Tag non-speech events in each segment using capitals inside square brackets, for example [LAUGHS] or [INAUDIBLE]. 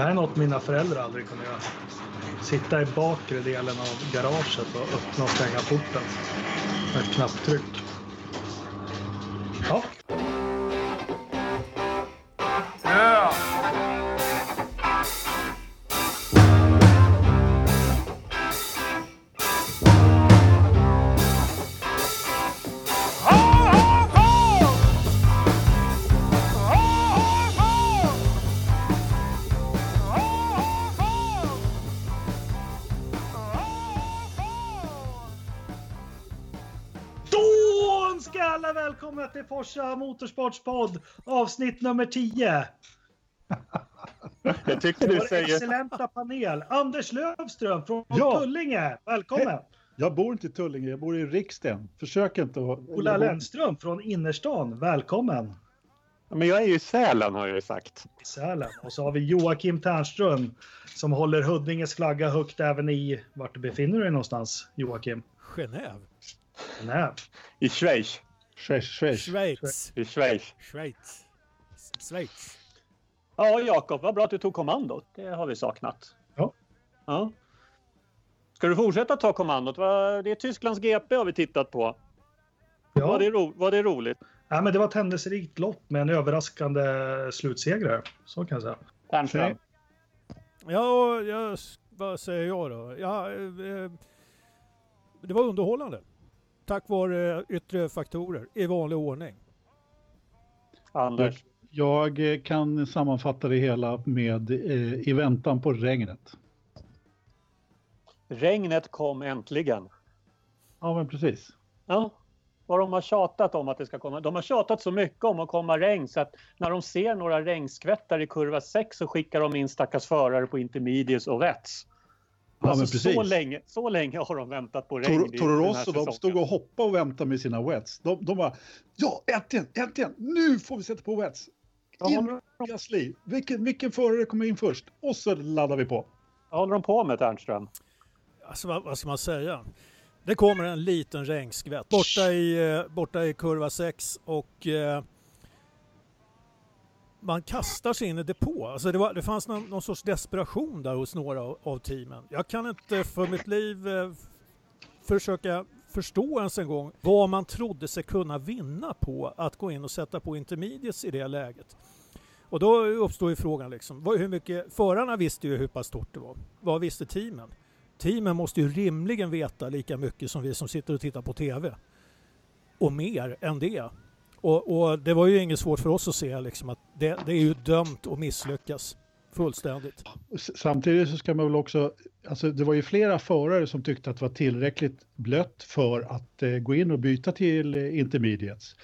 Det här är något mina föräldrar aldrig kunde göra. Sitta i bakre delen av garaget och öppna och stänga porten med ett knapptryck. Forsa Motorsportspodd avsnitt nummer 10. Jag tycker du Vår säger... excellenta panel. Anders Lövström från Ja. Tullinge. Välkommen. Jag bor inte i Tullinge, jag bor i Riksten. Försök inte att... Ola Lennström från innerstan. Välkommen. Men jag är ju i Sälen har jag ju sagt. i Sälen. Och så har vi Joakim Ternström som håller Huddinges flagga högt även i... Vart du befinner du dig någonstans, Joakim? Genève. Nej. I Schweiz. Schweiz, Schweiz. Schweiz. Schweiz. Schweiz. Ja, Jakob, vad bra att du tog kommandot. Det har vi saknat. Ja. ja. Ska du fortsätta ta kommandot? Det är Tysklands GP har vi tittat på. Ja. Var, det ro- var det roligt? ja, men det var ett händelserikt lopp med en överraskande slutsegrare. Så kan jag säga. Ternström? Ja, jag, vad säger jag då? Ja, eh, det var underhållande. Tack vare yttre faktorer i vanlig ordning. Anders? Jag eh, kan sammanfatta det hela med eh, i väntan på regnet. Regnet kom äntligen. Ja, men precis. Ja. Vad de har tjatat om att det ska komma. De har tjatat så mycket om att komma regn så att när de ser några regnskvättar i kurva 6 så skickar de in stackars förare på intermedius och vets. Ja, Alltså, så, länge, så länge har de väntat på regn. Toro, i Toro Rosso, de stod och hoppade och väntade med sina wets. De, de bara, ja, äntligen, äntligen, nu får vi sätta på wets. In i Gasly. Vilken, vilken förare kommer in först? Och så laddar vi på. vad håller de på med Ternström? Alltså vad, vad ska man säga? Det kommer en liten regnskvätt borta i, eh, borta i kurva 6 och eh, man kastar sig in i depå. Alltså det, var, det fanns någon, någon sorts desperation där hos några av, av teamen. Jag kan inte för mitt liv eh, försöka förstå ens en gång vad man trodde sig kunna vinna på att gå in och sätta på intermediates i det läget. Och då uppstår ju frågan liksom, vad, hur mycket, förarna visste ju hur pass stort det var. Vad visste teamen? Teamen måste ju rimligen veta lika mycket som vi som sitter och tittar på TV. Och mer än det. Och, och det var ju inget svårt för oss att se liksom att det, det är ju dömt att misslyckas fullständigt. Samtidigt så ska man väl också, alltså det var ju flera förare som tyckte att det var tillräckligt blött för att eh, gå in och byta till eh, intermediates.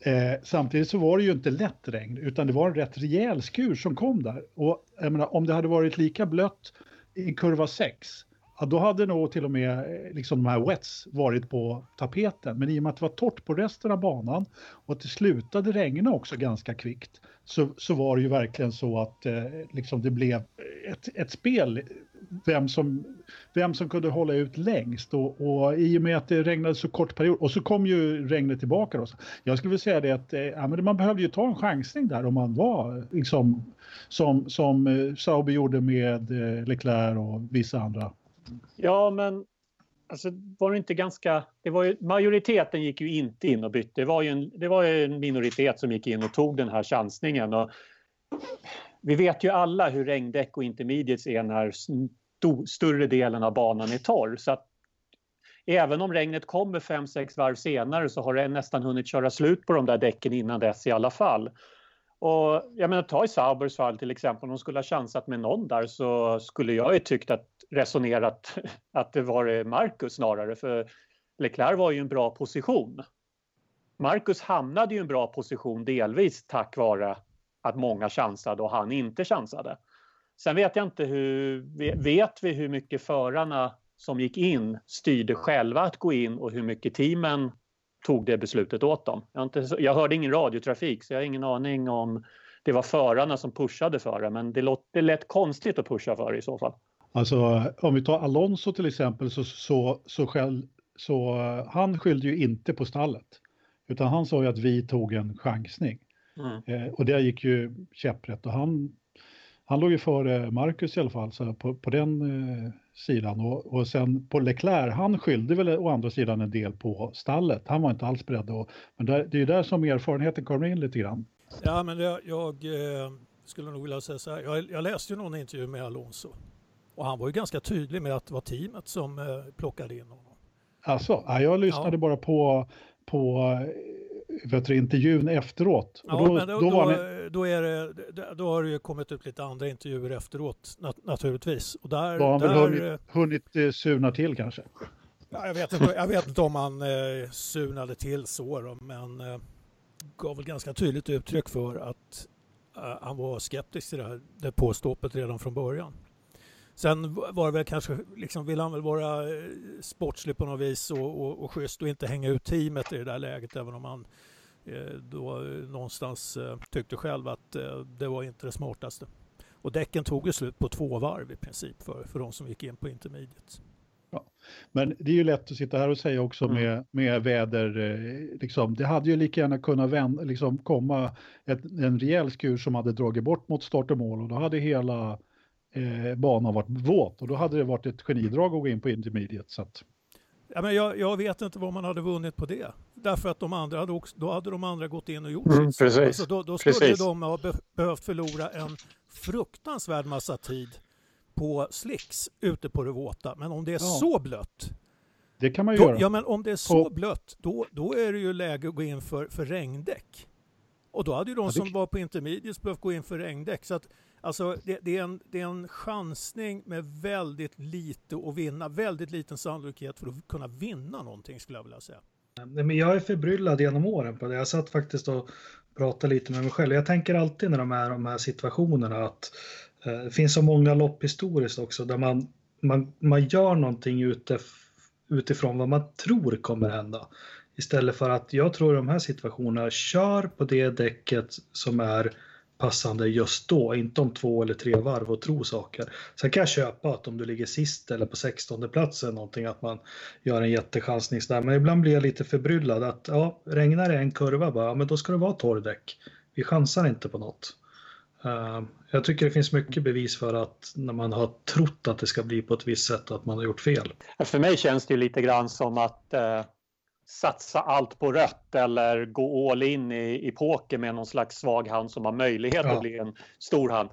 Eh, samtidigt så var det ju inte lätt regn utan det var en rätt rejäl skur som kom där. Och jag menar, om det hade varit lika blött i kurva 6, ja, då hade nog till och med eh, liksom de här wets varit på tapeten. Men i och med att det var torrt på resten av banan och att det slutade regna också ganska kvickt så, så var det ju verkligen så att eh, liksom det blev ett, ett spel vem som, vem som kunde hålla ut längst och, och i och med att det regnade så kort period och så kom ju regnet tillbaka då. Jag skulle vilja säga det att eh, ja, men man behövde ju ta en chansning där om man var liksom som, som eh, Sauber gjorde med eh, Leclerc och vissa andra. Ja, men alltså, var det inte ganska... Det var ju, majoriteten gick ju inte in och bytte. Det var, ju en, det var ju en minoritet som gick in och tog den här chansningen. Och vi vet ju alla hur regndäck och intermediates är när st större delen av banan är torr. Så att även om regnet kommer 5-6 varv senare så har det nästan hunnit köra slut på de där däcken innan dess i alla fall. Och jag menar, ta i Saubers fall till exempel, om de skulle ha chansat med någon där så skulle jag ju tyckt att resonerat [LAUGHS] att det var eh, Marcus snarare för Leclerc var ju en bra position. Marcus hamnade ju i en bra position delvis tack vare att många chansade och han inte chansade. Sen vet jag inte hur, vet vi hur mycket förarna som gick in styrde själva att gå in och hur mycket teamen tog det beslutet åt dem. Jag, inte, jag hörde ingen radiotrafik så jag har ingen aning om det var förarna som pushade för det men det, det lät konstigt att pusha för det i så fall. Alltså om vi tar Alonso till exempel så, så, så, själv, så han skyllde ju inte på stallet. Utan han sa ju att vi tog en chansning. Mm. Eh, och det gick ju käpprätt och han, han låg ju före Marcus i alla fall så på, på den eh, sidan. Och, och sen på Leclerc, han skyllde väl å andra sidan en del på stallet. Han var inte alls beredd att... Men där, det är ju där som erfarenheten kommer in lite grann. Ja, men det, jag eh, skulle nog vilja säga så här. Jag, jag läste ju någon intervju med Alonso. Och han var ju ganska tydlig med att det var teamet som eh, plockade in honom. Alltså, jag lyssnade ja. bara på, på vet du, intervjun efteråt. Ja, då, men då, då, då, ni... då, är det, då har det ju kommit ut lite andra intervjuer efteråt nat naturligtvis. Och där, då har han väl hunnit, hunnit eh, surna till kanske? Ja, jag, vet inte, jag vet inte om han eh, surnade till så då, men eh, gav väl ganska tydligt uttryck för att eh, han var skeptisk till det här det redan från början. Sen var det väl kanske, liksom vill han väl vara eh, sportslig på något vis och, och, och schysst och inte hänga ut teamet i det där läget även om han eh, då någonstans eh, tyckte själv att det var inte det smartaste. Och däcken tog ju slut på två varv i princip för, för de som gick in på intermediate. Ja. Men det är ju lätt att sitta här och säga också mm. med, med väder, liksom, det hade ju lika gärna kunnat vända, liksom, komma ett, en rejäl skur som hade dragit bort mot start och mål och då hade hela eh, banan varit våt och då hade det varit ett genidrag att gå in på intermediate. Så att... ja, men jag, jag, vet inte vad man hade vunnit på det. Därför att de andra hade också, då hade de andra gått in och gjort mm, sitt. Alltså då, då skulle precis. de ha be behövt förlora en fruktansvärd massa tid på slicks ute på det våta. Men om det är ja. så blött det kan man då, göra. Ja, men om det är så och... blött, då, då är det ju läge att gå in för, för regndäck. Och då hade ju de ja, det... som var på intermediates behövt gå in för regndäck. Så att Alltså det, det, är en, det är en chansning med väldigt lite att vinna, väldigt liten sannolikhet för att kunna vinna någonting skulle jag vilja säga. Nej, men jag är förbryllad genom åren på det. Jag satt faktiskt och pratade lite med mig själv. Jag tänker alltid när de är de här situationerna att eh, det finns så många lopp historiskt också där man, man, man gör någonting ute, utifrån vad man tror kommer hända. Istället för att jag tror i de här situationerna, kör på det däcket som är passande just då, inte om två eller tre varv och tro saker. Sen kan jag köpa att om du ligger sist eller på 16 plats eller någonting att man gör en jättechansning där. Men ibland blir jag lite förbryllad att ja, regnar det en kurva bara, men då ska det vara torrdäck. Vi chansar inte på något. Uh, jag tycker det finns mycket bevis för att när man har trott att det ska bli på ett visst sätt att man har gjort fel. För mig känns det ju lite grann som att uh satsa allt på rött eller gå all in i, i poker med någon slags svag hand som har möjlighet ja. att bli en stor hand.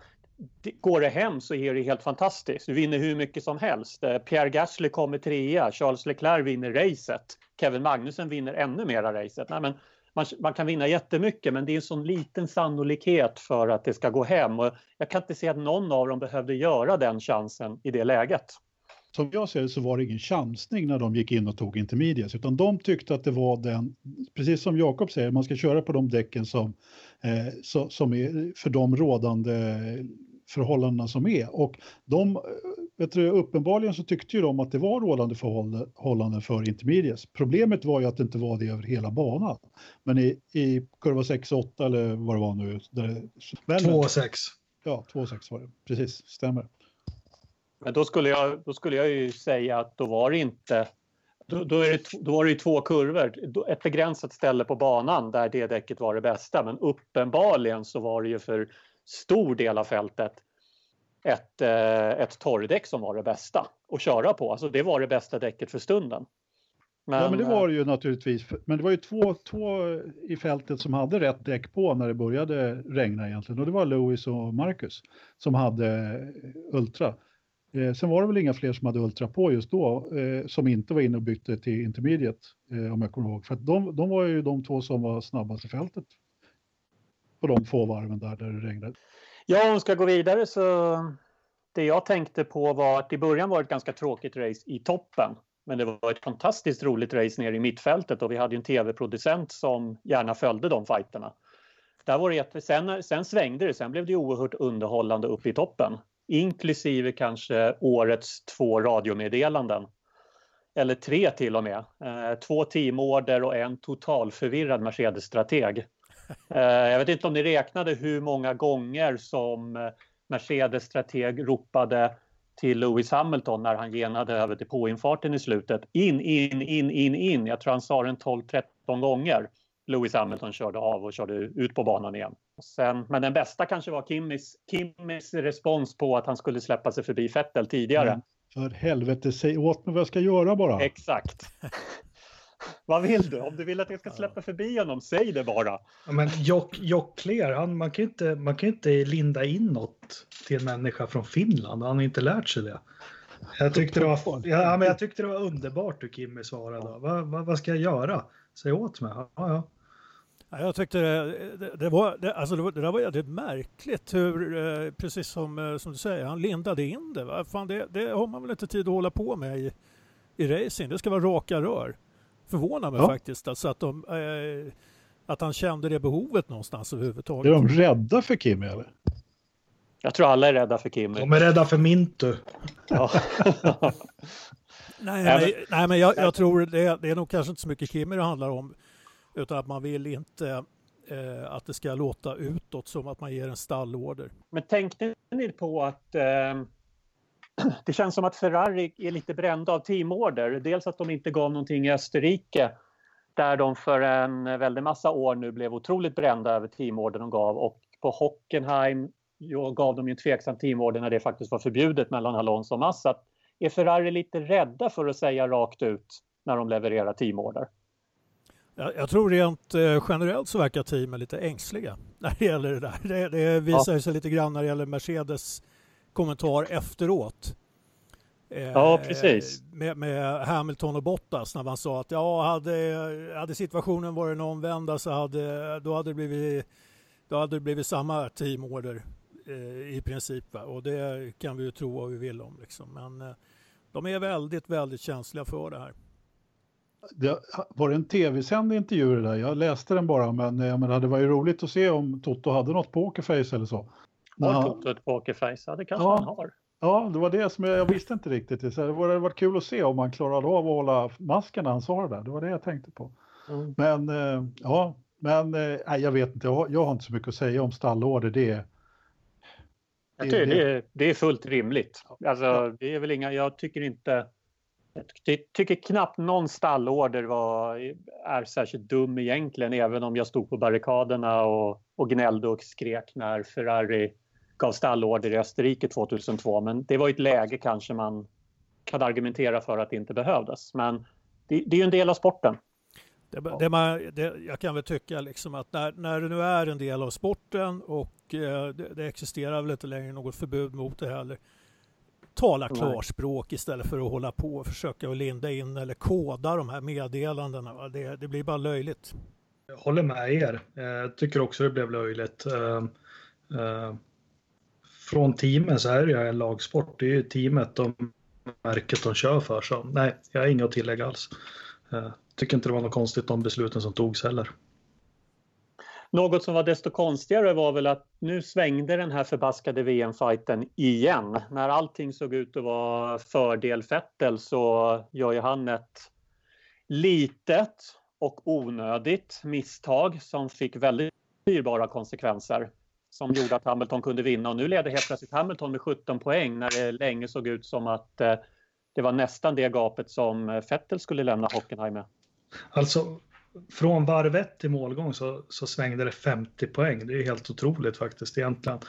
Går det hem så är det helt fantastiskt. Du vinner hur mycket som helst. Eh, Pierre Gasly kommer trea, Charles Leclerc vinner racet. Kevin Magnussen vinner ännu mera racet. Nej, men man, man, kan vinna jättemycket men det är en sån liten sannolikhet för att det ska gå hem. Och jag kan inte se att någon av dem behövde göra den chansen i det läget som jag ser det så var det ingen chansning när de gick in och tog intermediates, utan de tyckte att det var den, precis som Jakob säger, man ska köra på de däcken som, eh, så, som är för de rådande förhållandena som är. Och de, vet du, uppenbarligen så tyckte ju de att det var rådande förhållanden för intermediates. Problemet var ju att det inte var det över hela banan. Men i, i kurva 6 8 eller vad det var nu. 2 6. Ja, 2 6 var det, precis, stämmer. Men då skulle, jag, då skulle jag ju säga att då var det inte då, då, är det, då var det ju två kurvor, ett begränsat ställe på banan där det däcket var det bästa men uppenbarligen så var det ju för stor del av fältet ett, eh, ett torrdäck som var det bästa att köra på. Alltså det var det bästa däcket för stunden. Men, ja men det var det ju naturligtvis. Men det var ju två, två i fältet som hade rätt däck på när det började regna egentligen och det var Lewis och Marcus som hade Ultra. Eh, sen var det väl inga fler som hade Ultra på just då eh, som inte var inne och bytte till Intermediate eh, om jag kommer ihåg. För att de, de var ju de två som var snabbast i fältet på de få varven där, där det regnade. Ja, om vi ska gå vidare så det jag tänkte på var att i början var det ett ganska tråkigt race i toppen. Men det var ett fantastiskt roligt race nere i mittfältet och vi hade en tv-producent som gärna följde de fighterna. Där var det, sen, sen svängde det, sen blev det oerhört underhållande uppe i toppen inklusive kanske årets två radiomeddelanden. Eller tre till och med. Eh, två teamorder och en totalförvirrad Mercedes-strateg. [LAUGHS] Eh, jag vet inte om ni räknade hur många gånger som eh, Mercedes-strateg ropade till Lewis Hamilton när han genade över depåinfarten i slutet. In, in, in, in, in. Jag tror han sa den 12-13 gånger Lewis Hamilton körde av och körde ut på banan igen. Sen, men den bästa kanske var Kimmis, Kimmis respons på att han skulle släppa sig förbi Fettel tidigare. Mm. För helvete, säg åt mig vad jag ska göra bara. Exakt. [LAUGHS] vad vill du? Om du vill att jag ska släppa förbi honom, säg det bara. Ja, men Jock, Jock Clear, han, man, kan inte, man kan inte linda in något till en människa från Finland. Han har inte lärt sig det. Jag tyckte det var, ja, men jag tyckte det var underbart hur Kimmy svarade. Vad, vad, vad ska jag göra? Säg åt mig. Ja, ja. Ja, jag tyckte det, det, det var, det, alltså det, var, det där var jävligt märkligt hur, eh, precis som, eh, som du säger, han lindade in det. Va? Fan, det, det har man väl inte tid att hålla på med i, i racing. Det ska vara raka rör. Förvånar mig ja. faktiskt alltså att, de, eh, att han kände det behovet någonstans överhuvudtaget. Är de rädda för Kimi eller? Jag tror alla är rädda för Kimi. De är rädda för Mintu. [LAUGHS] Ja. nej, men, nej, men jag, jag tror det, det, är nog kanske inte så mycket Kimi det handlar om. Utan att man vill inte eh, att det ska låta utåt som att man ger en stallorder. Men tänkte ni på att eh, [CLEARS THROAT] det känns som att Ferrari är lite brända av teamorder. Dels att de inte gav någonting i Österrike där de för en väldig massa år nu blev otroligt brända över teamorder de gav och på Hockenheim jag gav de ju en tveksam teamorder när det faktiskt var förbjudet mellan Alonso och Massa. Är Ferrari lite rädda för att säga rakt ut när de levererar teamorder? Jag, jag tror rent eh, generellt så verkar teamen lite ängsliga [LAUGHS] när det gäller det där. Det, det visar ja. sig lite grann när det gäller Mercedes kommentar efteråt. Eh, ja, precis. Med, med, Hamilton och Bottas när man sa att ja, hade, hade situationen varit den omvända så hade, då hade det blivit, då hade det blivit samma teamorder eh, i princip. Va? Och det kan vi ju tro vad vi vill om. Liksom. Men eh, de är väldigt, väldigt känsliga för det här. Det var det en tv-sänd intervju det där? Jag läste den bara, men jag menar, det var ju roligt att se om Toto hade något pokerface eller så. Har Toto ett pokerface? Ja, det kanske ja, han har. Ja, det var det som jag, jag visste inte riktigt. Det hade varit kul att se om han klarade av att hålla masken när han sa det där. Det var det jag tänkte på. Mm. Men eh, ja, men eh, jag vet inte. Jag har, jag har, inte så mycket att säga om stallorder. Det, tycker det, är, det är fullt rimligt. Alltså, det är väl inga, jag tycker inte... Jag tycker knappt någon stallorder var, är särskilt dum egentligen, även om jag stod på barrikaderna och, och gnällde och skrek när Ferrari gav stallorder i Österrike 2002. Men det var ett läge kanske man kan argumentera för att det inte behövdes. Men det, det är ju en del av sporten. Det, det man, det, jag kan väl tycka liksom att när, när det nu är en del av sporten och eh, det, det, existerar väl inte längre något förbud mot det heller. Tala klarspråk istället för att hålla på och försöka att linda in eller koda de här meddelandena. Det, det blir bara löjligt. Jag håller med er. Jag tycker också det blev löjligt. Uh, uh, från teamen så är det ju en lagsport. Det är ju teamet och märket de kör för. Så nej, jag har inget att tillägga alls. Uh, tycker inte det var något konstigt de besluten som togs heller. Något som var desto konstigare var väl att nu svängde den här förbaskade VM-fighten igen. När allting såg ut att vara fördel Fettel så gör ju han ett litet och onödigt misstag som fick väldigt dyrbara konsekvenser som gjorde att Hamilton kunde vinna och nu leder helt plötsligt Hamilton med 17 poäng när det länge såg ut som att eh, det var nästan det gapet som eh, Fettel skulle lämna Hockenheim med. Alltså från varv 1 till målgång så, så svängde det 50 poäng. Det är helt otroligt faktiskt egentligen.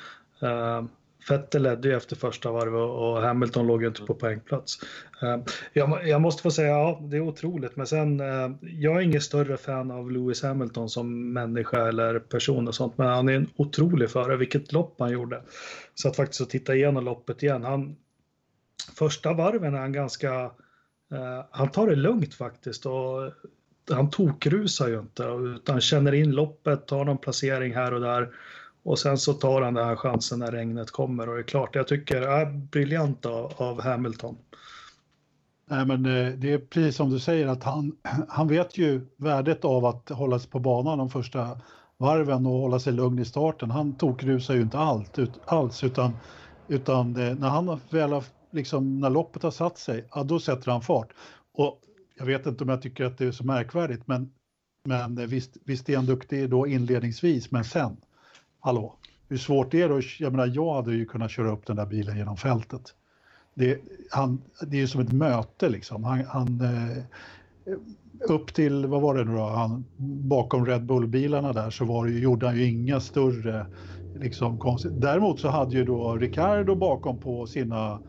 Uh, Vettel ledde ju efter första varvet och Hamilton låg ju inte på poängplats. Uh, jag, jag, måste få säga, ja, det är otroligt, men sen, uh, jag är ingen större fan av Lewis Hamilton som människa eller person och sånt, men han är en otrolig förare, vilket lopp han gjorde. Så att faktiskt att titta igenom loppet igen, han, första varven är han ganska han tar det lugnt faktiskt och han tokrusar ju inte utan känner in loppet, tar någon placering här och där och sen så tar han den här chansen när regnet kommer och det är klart, jag tycker det är briljant av, av Hamilton. Nej, men eh, det är precis som du säger att han, [CLEARS THROAT] han vet ju värdet av att hålla sig på banan de första varven och hålla sig lugn i starten. Han tokrusar ju inte allt, ut, alls utan, utan det, när han väl har liksom när loppet har satt sig, ja, då sätter han fart. Och jag vet inte om jag tycker att det är så märkvärdigt, men, men visst, visst är han duktig då inledningsvis, men sen, hallå, hur svårt är det? Jag menar, jag hade ju kunnat köra upp den där bilen genom fältet. Det, han, det är ju som ett möte liksom. Han, han, eh, upp till, vad var det nu då, han, bakom Red Bull-bilarna där så var det, gjorde han ju inga större liksom konstigt. Däremot så hade ju då Ricardo bakom på sina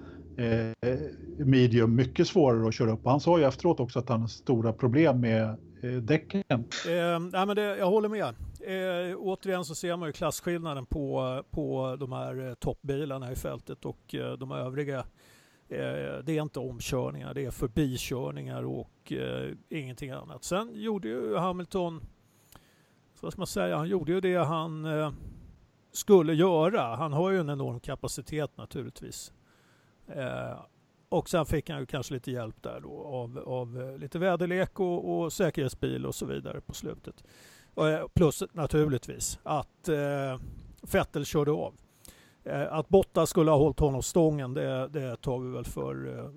eh, medium mycket svårare att köra upp. Han sa ju efteråt också att han har stora problem med eh, däcken. Eh, nej men det, jag håller med. Eh, återigen så ser man ju klasskillnaden på, på de här eh, toppbilarna i fältet och eh, de övriga. Eh, det är inte omkörningar, det är förbikörningar och eh, ingenting annat. Sen gjorde ju Hamilton, vad ska man säga, han gjorde ju det han eh, skulle göra. Han har ju en enorm kapacitet naturligtvis. Eh, och sen fick han ju kanske lite hjälp där då av, av eh, lite väderlek och, och säkerhetsbil och så vidare på slutet. Eh, plus naturligtvis att eh, Vettel körde av. Eh, att Botta skulle ha hållit honom stången det, det tar vi väl för eh,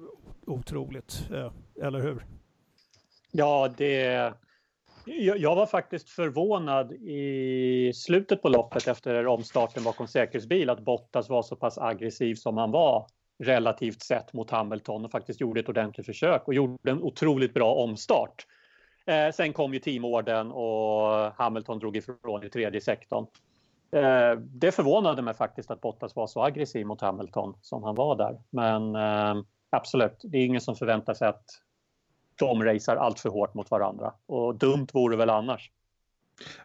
otroligt, eh, eller hur? Ja, det... Jag var faktiskt förvånad i slutet på loppet efter omstarten bakom säkerhetsbil att Bottas var så pass aggressiv som han var relativt sett mot Hamilton och faktiskt gjorde ett ordentligt försök och gjorde en otroligt bra omstart. Eh, sen kom ju teamorden och Hamilton drog ifrån i tredje sektorn. Eh, det förvånade mig faktiskt att Bottas var så aggressiv mot Hamilton som han var där. Men eh, absolut, det är ingen som förväntar sig att de racear allt för hårt mot varandra. Och dumt vore väl annars.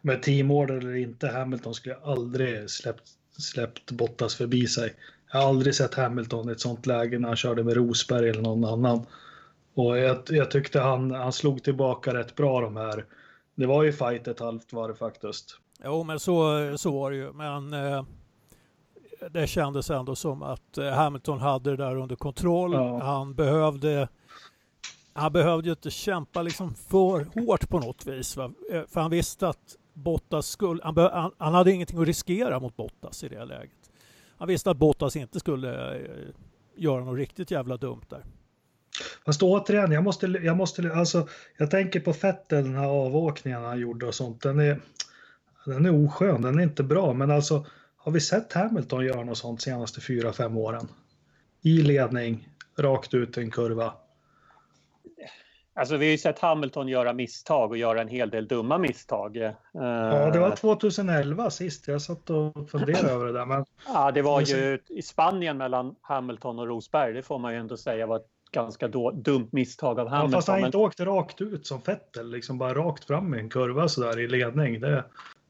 Med teamorder eller inte, Hamilton skulle aldrig släppt, släppt Bottas förbi sig. Jag har aldrig sett Hamilton i ett sånt läge när han körde med Rosberg eller någon annan. Och jag, jag tyckte han, han slog tillbaka rätt bra de här. Det var ju fight ett halvt var det faktiskt. Jo, men så, så var det ju. Men eh, det kändes ändå som att eh, Hamilton hade det där under kontroll. Ja. Han behövde han behövde ju inte kämpa liksom för hårt på något vis. Va? Eh, för han visste att Bottas skulle... Han, han, han, hade ingenting att riskera mot Bottas i det läget. Han visste att Bottas inte skulle eh, göra något riktigt jävla dumt där. Fast återigen, jag måste, jag måste, alltså, jag tänker på Fettel, den här avåkningen han gjorde och sånt. Den är, den är oskön, den är inte bra. Men alltså, har vi sett Hamilton göra något sånt senaste fyra, fem åren? I ledning, rakt ut i en kurva. Alltså vi har ju sett Hamilton göra misstag och göra en hel del dumma misstag. Ja, det var 2011 sist. Jag satt och funderade över det där. Men... [LAUGHS] Ja, det var ju i Spanien mellan Hamilton och Rosberg. Det får man ju ändå säga var ett ganska då, dumt misstag av Hamilton. Ja, fast han men... inte åkte rakt ut som Vettel, liksom bara rakt fram i en kurva sådär i ledning. Det...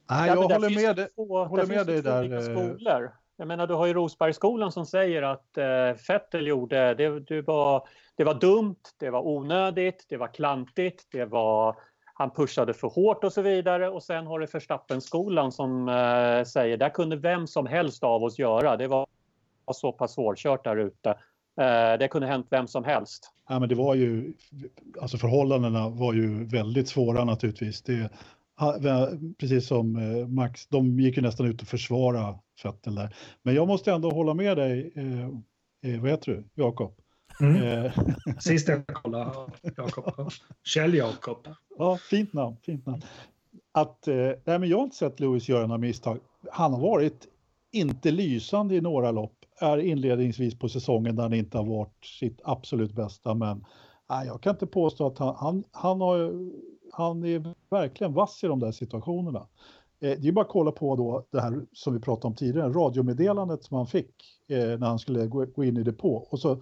Nej, jag håller med, dig, håller med dig där. Eh. Skolor. Jag menar, du har ju Rosbergsskolan som säger att eh, Vettel gjorde, det, det, var, det var dumt, det var onödigt, det var klantigt, det var, han pushade för hårt och så vidare. Och sen har du Verstappen-skolan som eh, säger, där kunde vem som helst av oss göra. Det var så pass svårkört där ute. Eh, det kunde hänt vem som helst. Ja, men det var ju, alltså förhållandena var ju väldigt svåra naturligtvis. Det, precis som eh, Max, de gick ju nästan ut och försvara Vettel där. Men jag måste ändå hålla med dig, eh, eh vad heter du, Jakob? Mm. Eh, [LAUGHS] Sist jag kollade, Jakob. Kjell Jakob. Ja, fint namn, fint namn. Att, eh, nej, men jag har inte sett Lewis göra några misstag. Han har varit inte lysande i några lopp. Är inledningsvis på säsongen där han inte har varit sitt absolut bästa. Men nej, jag kan inte påstå att han, han, han har han är verkligen vass i de där situationerna. Eh, det är bara att kolla på då det här som vi pratade om tidigare, radiomeddelandet som han fick eh, när han skulle gå in i depå. Och så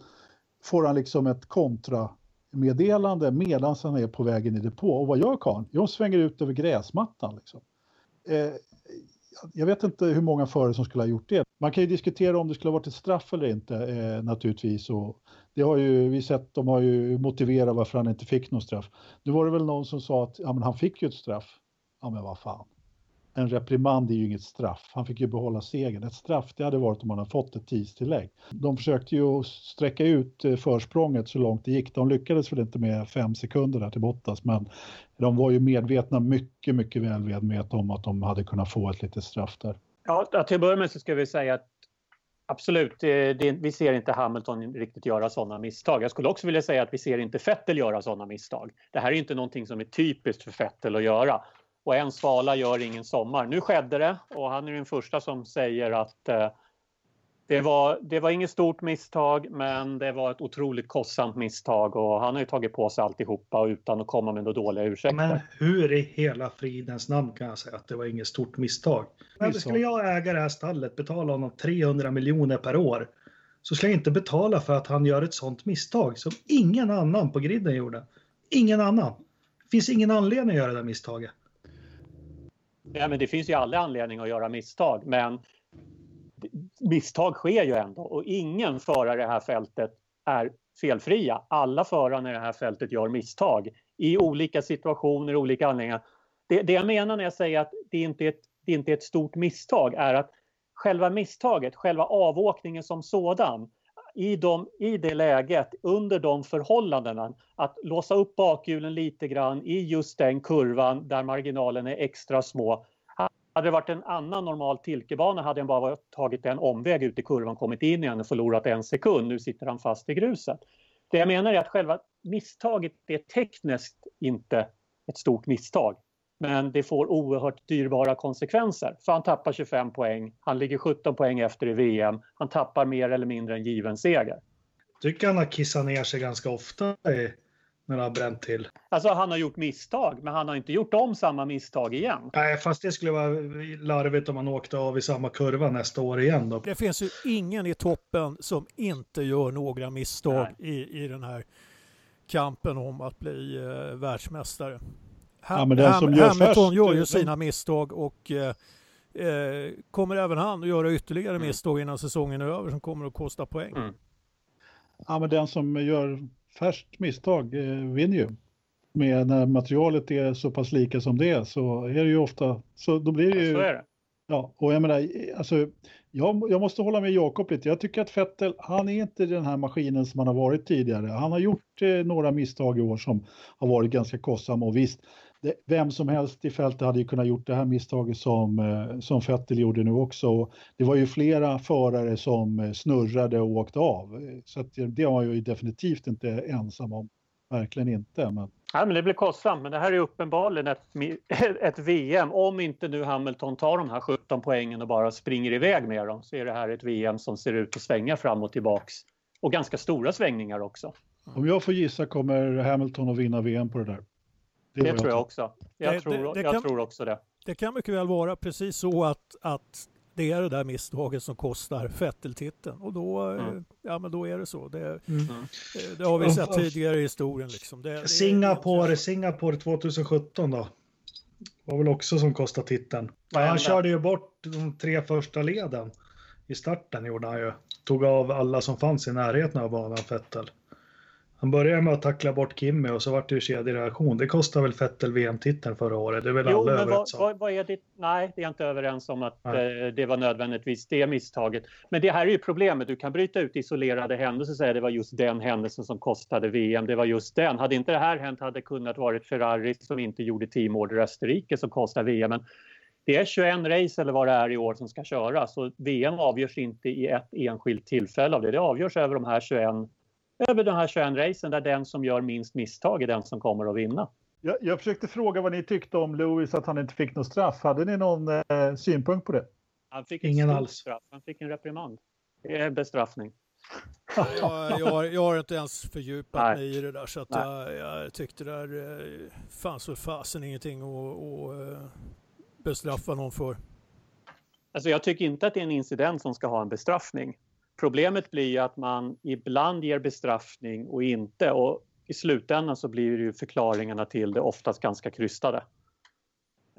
får han liksom ett kontrameddelande medan han är på vägen i depå. Och vad gör karln? Jo, svänger ut över gräsmattan. Liksom. Eh, jag vet inte hur många före som skulle ha gjort det. Man kan ju diskutera om det skulle ha varit ett straff eller inte eh, naturligtvis. Och det har ju vi sett, de har ju motiverat varför han inte fick något straff. Nu var det väl någon som sa att ja, men han fick ju ett straff. Ja men vad fan. En reprimand är ju inget straff. Han fick ju behålla segern. Ett straff det hade varit om han hade fått ett tidstillägg. De försökte ju sträcka ut eh, försprånget så långt det gick. De lyckades väl inte med fem sekunder där till Bottas men de var ju medvetna, mycket, mycket väl medvetna om att de hade kunnat få ett litet straff där. Ja, till att börja med så ska vi säga att Absolut, eh, det, det, vi ser inte Hamilton riktigt göra sådana misstag. Jag skulle också vilja säga att vi ser inte Vettel göra sådana misstag. Det här är inte någonting som är typiskt för Vettel att göra. Och en svala gör ingen sommar. Nu skedde det och han är den första som säger att eh, det var, det var inget stort misstag, men det var ett otroligt kostsamt misstag och han har ju tagit på sig alltihopa utan att komma med några dåliga ursäkter. Men hur i hela fridens namn kan jag säga att det var inget stort misstag? Men skulle jag äga det här stallet, betala honom 300 miljoner per år, så skulle jag inte betala för att han gör ett sånt misstag som ingen annan på griden gjorde. Ingen annan. Det finns ingen anledning att göra det misstaget. Ja, men det finns ju aldrig anledning att göra misstag, men misstag sker ju ändå och ingen förare i det här fältet är felfria. Alla förare i det här fältet gör misstag i olika situationer, olika anledningar. Det, det jag menar när jag säger att det inte är ett, det inte är ett stort misstag är att själva misstaget, själva avåkningen som sådan, i, de, i det läget, under de förhållandena, att låsa upp bakhjulen lite grann i just den kurvan där marginalen är extra små. Hade det varit en annan normal Tilkebana hade han bara tagit en omväg ut i kurvan, kommit in igen och förlorat en sekund. Nu sitter han fast i gruset. Det jag menar är att själva misstaget är tekniskt inte ett stort misstag. Men det får oerhört dyrbara konsekvenser. För han tappar 25 poäng, han ligger 17 poäng efter i VM, han tappar mer eller mindre en given seger. Tycker han har kissat ner sig ganska ofta i, när han har bränt till. Alltså han har gjort misstag, men han har inte gjort om samma misstag igen. Nej, fast det skulle vara larvigt om han åkte av i samma kurva nästa år igen. Då. Det finns ju ingen i toppen som inte gör några misstag i, i den här kampen om att bli eh, världsmästare. Ja, men den som gör Hamilton först, gör ju den- sina misstag och eh, eh, kommer även han att göra ytterligare Mm. misstag innan säsongen är över som kommer att kosta poäng. Mm. Ja, men den som gör färskt misstag eh, vinner ju. Med när materialet är så pass lika som det är så är det ju ofta, så då blir det ju... Så är det. Ja, och jag menar, alltså, jag, jag måste hålla med Jakob lite. Jag tycker att Vettel, han är inte den här maskinen som han har varit tidigare. Han har gjort eh, några misstag i år som har varit ganska kostsamma och visst, vem som helst i fältet hade ju kunnat gjort det här misstaget som, eh, som Vettel gjorde nu också. Och det var ju flera förare som eh, snurrade och åkte av. Så det var jag ju definitivt inte ensam om. Verkligen inte. Men... Ja, men det blir kostsamt, men det här är uppenbarligen ett, [LAUGHS] ett VM. Om inte nu Hamilton tar de här 17 poängen och bara springer iväg med dem så är det här ett VM som ser ut att svänga fram och tillbaks. Och ganska stora svängningar också. Om jag får gissa kommer Hamilton att vinna VM på det där. Är Det vad tror jag också. Jag, Det- tror, det- det jag kan- tror också det. Det kan mycket väl vara precis så att, att det är det där misstaget som kostar Vettel-titeln och då, eh, Mm. ja, men då är det så. Det, eh, Mm. det har vi sett tidigare i historien. Liksom. Det, det, Singapore, det- Singapore 2017 då. Var väl också som kostade titeln. Vad han körde ju bort de tre första leden. I starten gjorde han ju. Tog av alla som fanns i närheten av banan, Vettel. Han började med att tackla bort Kimmy och så vart det ju kedjereaktion. Det kostade väl Vettel VM-titeln förra året. Det är väl Jo, alla överens om. vad, vad är det? Nej, det är inte överens om att eh, det var nödvändigtvis det misstaget. Men det här är ju problemet. Du kan bryta ut isolerade händelser och säga det var just den händelsen som kostade VM. Det var just den. Hade inte det här hänt hade det kunnat varit Ferrari som inte gjorde teamorder Österrike som kostar VM. Men det är 21 race eller vad det är i år som ska köras. Så VM avgörs inte i ett enskilt tillfälle av det. Det avgörs över de här 21 över de här 21 racen där den som gör minst misstag är den som kommer att vinna. Jag, jag försökte fråga vad ni tyckte om Lewis att han inte fick något straff. Hade ni någon eh, synpunkt på det? Han fick Ingen alls. straff. Han fick en reprimand. Det är bestraffning. Jag, jag, har, jag har inte ens fördjupat Nej. mig i det där så att jag, jag tyckte det där eh, fanns väl fasen ingenting att, att eh, bestraffa någon för. Alltså jag tycker inte att det är en incident som ska ha en bestraffning. Problemet blir ju att man ibland ger bestraffning och inte och i slutändan så blir ju förklaringarna till det oftast ganska krystade.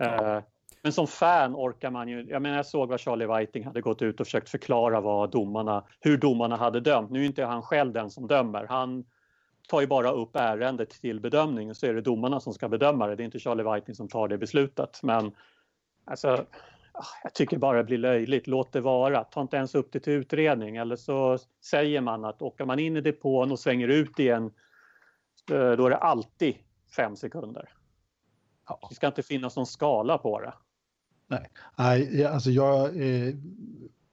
Eh, Men som fan orkar man ju, jag menar jag såg vad Charlie Whiting hade gått ut och försökt förklara vad domarna, hur domarna hade dömt. Nu är inte han själv den som dömer. Han tar ju bara upp ärendet till bedömning och så är det domarna som ska bedöma det. Det är inte Charlie Whiting som tar det beslutet. Men alltså, jag tycker bara det blir löjligt. Låt det vara. Ta inte ens upp det till utredning. Eller så säger man att åker man in i depån och svänger ut igen eh, då är det alltid fem sekunder. Ja. Det ska inte finnas någon skala på det. Nej, ja, alltså jag, eh,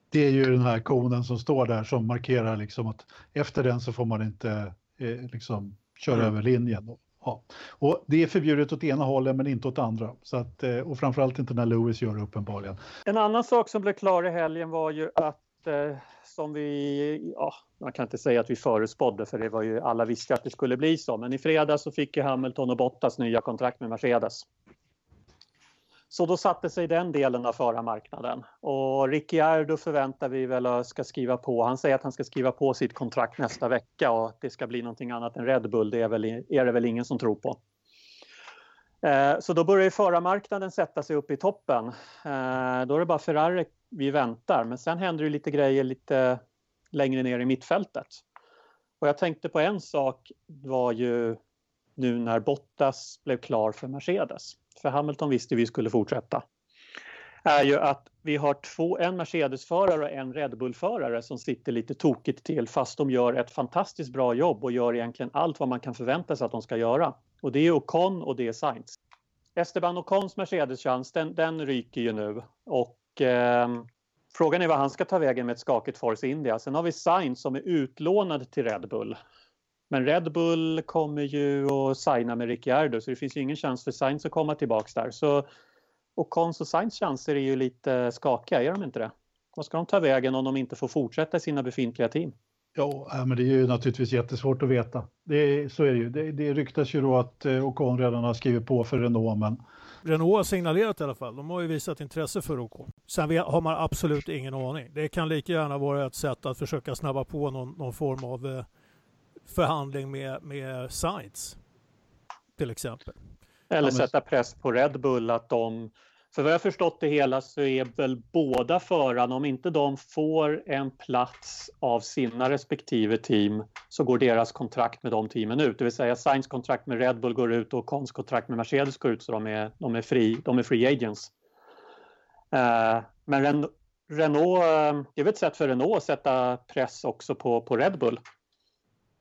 det är ju den här konen som står där som markerar liksom att efter den så får man inte eh, liksom köra Mm. över linjen. Ja. Och det är förbjudet åt ena hållet men inte åt andra. Så att, eh, och framförallt inte när Lewis gör det uppenbarligen. En annan sak som blev klar i helgen var ju att att eh, som vi, ja, man kan inte säga att vi förutspådde för det var ju, alla visste att det skulle bli så. Men i fredags så fick ju Hamilton och Bottas nya kontrakt med Mercedes. Så då satte sig den delen av förarmarknaden. Och Ricciardo förväntar vi väl ska skriva på. Han säger att han ska skriva på sitt kontrakt nästa vecka och att det ska bli någonting annat än Red Bull. Det är, väl, är det väl ingen som tror på. Eh, så då börjar förarmarknaden sätta sig upp i toppen. Eh, då är det bara Ferrari vi väntar. Men sen händer det lite grejer lite längre ner i mittfältet. Och jag tänkte på en sak var ju nu när Bottas blev klar för Mercedes. För Hamilton visste vi skulle fortsätta. Är ju att vi har två, en Mercedes-förare och en Red Bull-förare som sitter lite tokigt till fast de gör ett fantastiskt bra jobb och gör egentligen allt vad man kan förvänta sig att de ska göra. Och det är Ocon och det är Sainz. Esteban Ocons Mercedes-chans den, den ryker ju nu och eh, frågan är vad han ska ta vägen med ett skakigt Force India. Sen har vi Sainz som är utlånad till Red Bull. Men Red Bull kommer ju att signa med Ricciardo så det finns ju ingen chans för Sainz att komma tillbaks där. Så Ocons och Sainz chanser är ju lite skakiga, är de inte det? Vad ska de ta vägen om de inte får fortsätta sina befintliga team? Ja, men det är ju naturligtvis jättesvårt att veta. Det är, så är det ju. Det, det ryktas ju då att eh, Ocon redan har skrivit på för Renault, men... Renault har signalerat i alla fall. De har ju visat intresse för Ocon. Sen har man absolut ingen aning. Det kan lika gärna vara ett sätt att försöka snabba på någon, någon form av eh, förhandling med, med Sainz. Till exempel. Eller sätta press på Red Bull att de för vad jag förstått det hela så är väl båda förarna, om inte de får en plats av sina respektive team så går deras kontrakt med de teamen ut. Det vill säga Sainz kontrakt med Red Bull går ut och Cons kontrakt med Mercedes går ut så de är, de är, free, de är free agents. Uh, men Ren Renault, uh, det är väl ett sätt för Renault att sätta press också på, på Red Bull.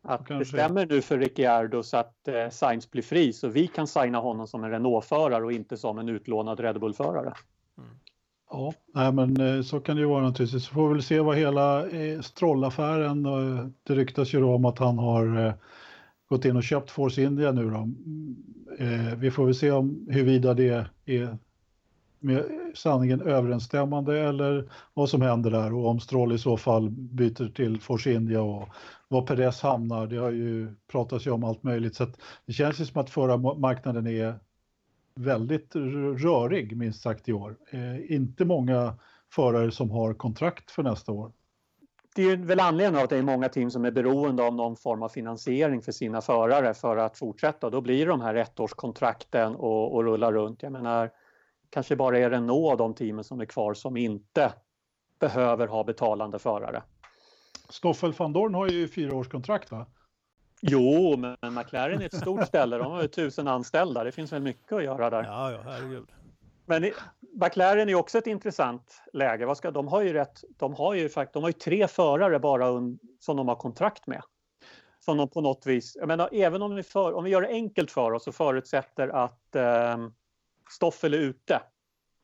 Att bestämmer nu för Ricciardo så att eh, Sainz blir fri så vi kan signa honom som en Renault-förare och inte som en utlånad Red Bull-förare. Mm. Ja, nej, men eh, så kan det ju vara naturligtvis. Så får vi väl se vad hela eh, Stroll-affären, eh, det ryktas ju då om att han har eh, gått in och köpt Force India nu då. Mm, eh, vi får väl se om huruvida det är med sanningen överensstämmande eller vad som händer där och om Stroll i så fall byter till Force India och var Perez hamnar. Det har ju pratats ju om allt möjligt så det känns ju som att förra marknaden är väldigt rörig minst sagt i år. Eh, inte många förare som har kontrakt för nästa år. Det är väl anledningen av att det är många team som är beroende av någon form av finansiering för sina förare för att fortsätta. Då blir de här ettårskontrakten och, och rulla runt. Jag menar, kanske bara är Renault av de teamen som är kvar som inte behöver ha betalande förare. Stoffel van Dorn har ju fyraårskontrakt va? Jo, men McLaren är ett stort [LAUGHS] ställe. De har ju tusen anställda. Det finns väl mycket att göra där. Ja, ja, herregud. Men McLaren är också ett intressant läge. Vad ska, de har ju rätt, de har ju, de har ju tre förare bara un, som de har kontrakt med. Som de på något vis, jag menar, även om vi, för, om vi gör det enkelt för oss och förutsätter att eh, Stoffel är ute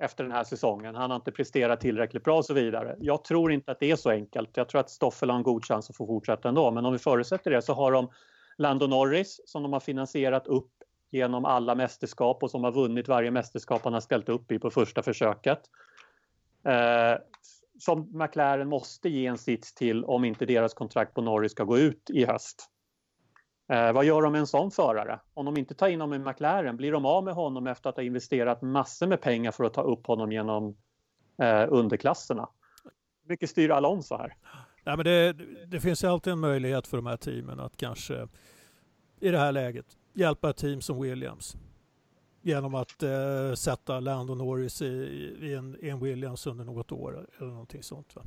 efter den här säsongen. Han har inte presterat tillräckligt bra och så vidare. Jag tror inte att det är så enkelt. Jag tror att Stoffel har en god chans att få fortsätta ändå. Men om vi förutsätter det så har de Lando Norris som de har finansierat upp genom alla mästerskap och som har vunnit varje mästerskap han har ställt upp i på första försöket. Eh, som McLaren måste ge en sits till om inte deras kontrakt på Norris ska gå ut i höst. Eh, vad gör de med en sån förare? Om de inte tar in honom i McLaren, blir de av med honom efter att ha investerat massor med pengar för att ta upp honom genom eh, underklasserna? Mycket styr Alonso här? Nej, men det, det finns alltid en möjlighet för de här teamen att kanske i det här läget hjälpa ett team som Williams genom att eh, sätta Lando Norris i, i, en, i, en, Williams under något år eller någonting sånt. Va?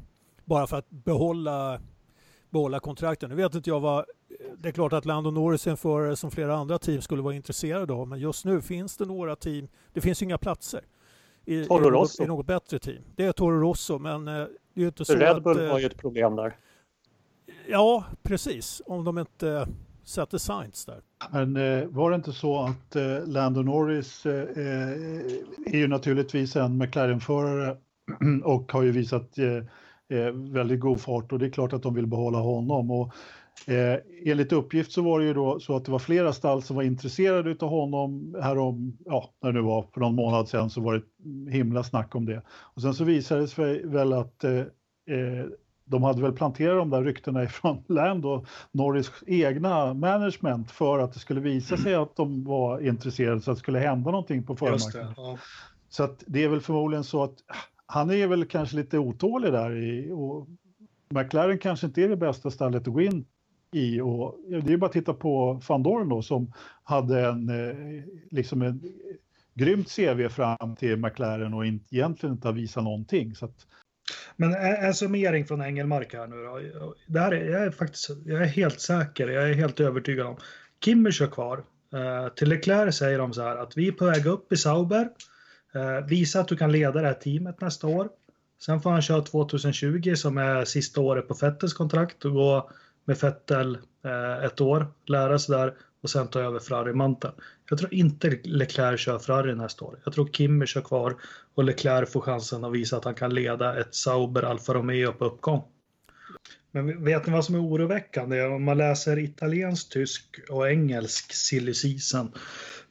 Bara för att behålla, behålla kontrakten. Nu vet inte jag vad det är klart att Lando Norris är en förare som flera andra team skulle vara intresserade av men just nu finns det några team, det finns inga platser i, i, något, i något bättre team. Det är Toro Rosso men eh, det är ju inte så Red Bull att, har ju ett problem där. Ja, precis. Om de inte eh, sätter Sainz där. Men eh, var det inte så att eh, Lando Norris eh, är ju naturligtvis en McLaren-förare [CLEARS THROAT] och har ju visat väldigt god fart och det är klart att de vill behålla honom. Och Eh, enligt uppgift så var det ju då så att det var flera stall som var intresserade av honom härom, ja, när det nu var för någon månad sedan så var det himla snack om det. Och sen så visade det sig väl att eh, eh de hade väl planterat de där ryktena ifrån [LAUGHS] Land och Norris egna management för att det skulle visa sig att de var intresserade så att det skulle hända någonting på förmarknaden. Ja. Så att det är väl förmodligen så att han är väl kanske lite otålig där i, och McLaren kanske inte är det bästa stället att gå in i och det är bara att titta på van Dorn då som hade en eh, liksom en grymt CV fram till McLaren och inte, egentligen inte har visat någonting. Så att... Men en summering från Engelmark här nu då. Det här är, jag är faktiskt jag är helt säker, jag är helt övertygad om. Kimmich kör kvar. Eh, till Leclerc säger de så här att vi är på väg upp i Sauber. Eh, visa att du kan leda det här teamet nästa år. Sen får han köra 2020 som är sista året på Fettels kontrakt och gå med Fettel eh, ett år, lära sig där och sen ta över Ferrari-manteln. Jag tror inte Leclerc kör Ferrari nästa år. Jag tror Kimmy kör kvar och Leclerc får chansen att visa att han kan leda ett Sauber Alfa Romeo på uppgång. Men vet ni vad som är oroväckande? Om man läser italiensk, tysk och engelsk silly season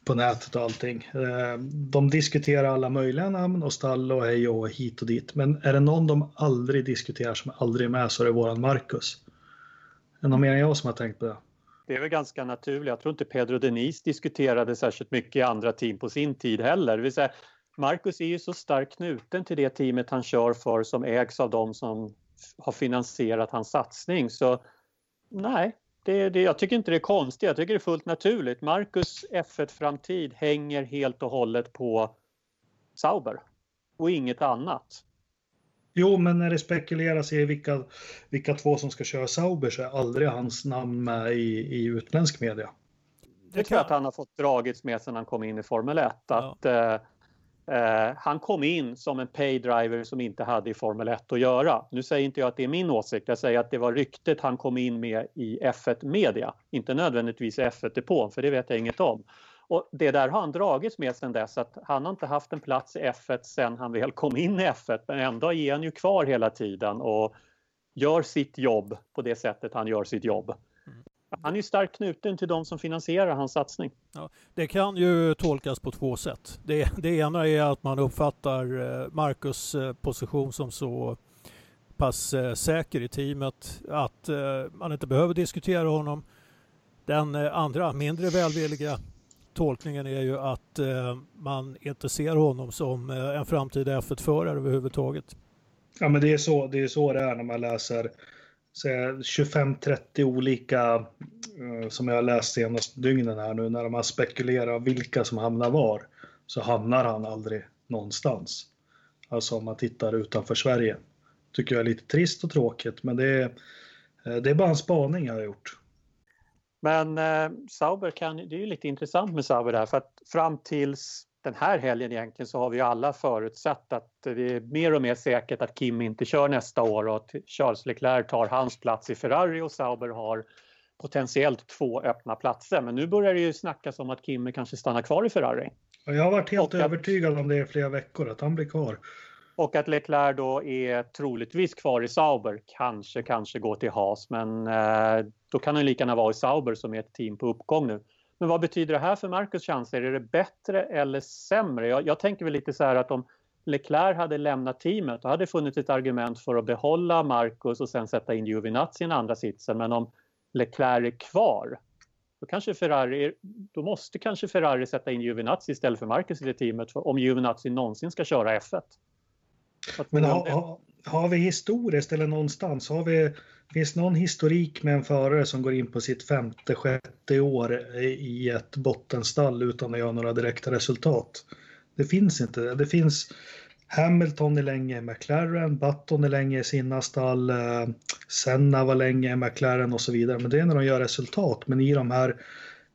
på nätet och allting. Eh, de diskuterar alla möjliga namn och stall och hej och hit och dit. Men är det någon de aldrig diskuterar som aldrig är med så är det våran Marcus. Är det någon mer än jag som har tänkt på det? Det är väl ganska naturligt. Jag tror inte Pedro Denis diskuterade särskilt mycket i andra team på sin tid heller. Det vill säga, Marcus är ju så starkt knuten till det teamet han kör för som ägs av dem som har finansierat hans satsning. Så nej, det, det, jag tycker inte det är konstigt. Jag tycker det är fullt naturligt. Marcus F1-framtid hänger helt och hållet på Sauber och inget annat. Jo, men när det spekuleras i vilka, vilka två som ska köra Sauber så är aldrig hans namn med i, i utländsk media. Det tror jag att han har fått dragits med sedan han kom in i Formel 1. Att, ja. eh, eh, han kom in som en paydriver som inte hade i Formel 1 att göra. Nu säger inte jag att det är min åsikt, jag säger att det var ryktet han kom in med i F1 Media. Inte nödvändigtvis i F1-depån, för det vet jag inget om. Och det där har han dragits med sedan dess att han har inte haft en plats i F1 sen han väl kom in i F1 men ändå är han ju kvar hela tiden och gör sitt jobb på det sättet han gör sitt jobb. Han är starkt knuten till de som finansierar hans satsning. Ja, det kan ju tolkas på två sätt. Det, det ena är att man uppfattar eh, Marcus eh, position som så pass eh, säker i teamet att man inte behöver diskutera honom. Den andra, mindre välvilliga tolkningen är ju att man inte ser honom som en framtida F1-förare överhuvudtaget. Ja, men det är så det är, så det är när man läser 25-30 olika eh, som jag har läst senaste dygnen här nu när man spekulerar vilka som hamnar var så hamnar han aldrig någonstans. Alltså om man tittar utanför Sverige. Tycker jag är lite trist och tråkigt men det är, eh, det är bara en spaning jag har gjort. Men eh, Sauber kan, det är ju lite intressant med Sauber där för att fram tills den här helgen egentligen så har vi alla förutsett att det är mer och mer säkert att Kim inte kör nästa år och att Charles Leclerc tar hans plats i Ferrari och Sauber har potentiellt två öppna platser. Men nu börjar det ju snackas om att Kim kanske stannar kvar i Ferrari. Jag har varit helt och övertygad om det i flera veckor, att han blir kvar. Och att Leclerc då är troligtvis kvar i Sauber, kanske, kanske går till Haas, men eh, då kan han lika gärna vara i Sauber som är ett team på uppgång nu. Men vad betyder det här för Marcus chanser? Är det bättre eller sämre? Jag, jag tänker väl lite så här att om Leclerc hade lämnat teamet, då hade det funnits ett argument för att behålla Marcus och sen sätta in Giovinazzi i den andra sitsen. Men om Leclerc är kvar, då, kanske Ferrari, då måste kanske Ferrari sätta in Giovinazzi istället för Marcus i det teamet om Giovinazzi någonsin ska köra F1. Men har, har, vi historiskt eller någonstans, har vi, finns någon historik med en förare som går in på sitt femte, sjätte år i ett bottenstall utan att göra några direkta resultat? Det finns inte. Det finns Hamilton är länge i McLaren, Button är länge i sina stall, eh, Senna var länge i McLaren och så vidare. Men det är när de gör resultat. Men i de här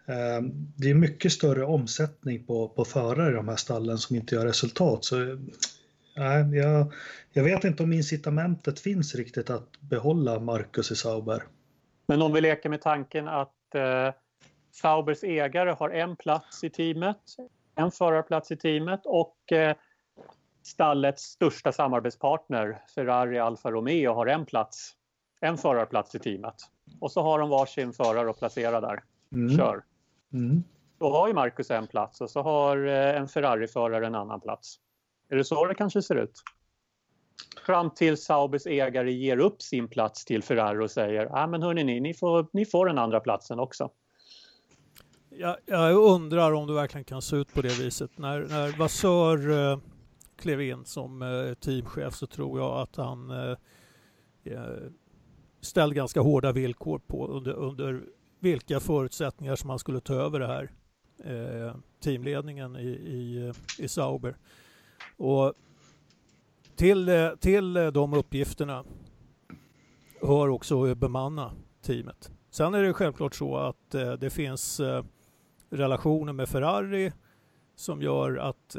eh, det är mycket större omsättning på, på förare i de här stallen som inte gör resultat. Så eh, Nej, jag, jag vet inte om incitamentet finns riktigt att behålla Marcus i Sauber. Men om vi leker med tanken att eh, Saubers ägare har en plats i teamet, en förarplats i teamet och eh, stallets största samarbetspartner Ferrari Alfa Romeo har en plats, en förarplats i teamet. Och så har de varsin förare att placera där. Mm. Kör. Mm. Då har ju Marcus en plats och så har eh, en Ferrari-förare en annan plats. Är det så det kanske ser ut? Fram till Saubers ägare ger upp sin plats till Ferrari och säger ah, men hörni, ni, ni, får, ni får den andra platsen också. Jag, jag, undrar om det verkligen kan se ut på det viset. När, när Vassör eh, klev in som eh, teamchef så tror jag att han eh, eh, ställde ganska hårda villkor på under, under vilka förutsättningar som han skulle ta över det här eh, teamledningen i, i, i Sauber. Och till, eh, till eh, de uppgifterna hör också att bemanna teamet. Sen är det självklart så att eh, det finns relationer med Ferrari som gör att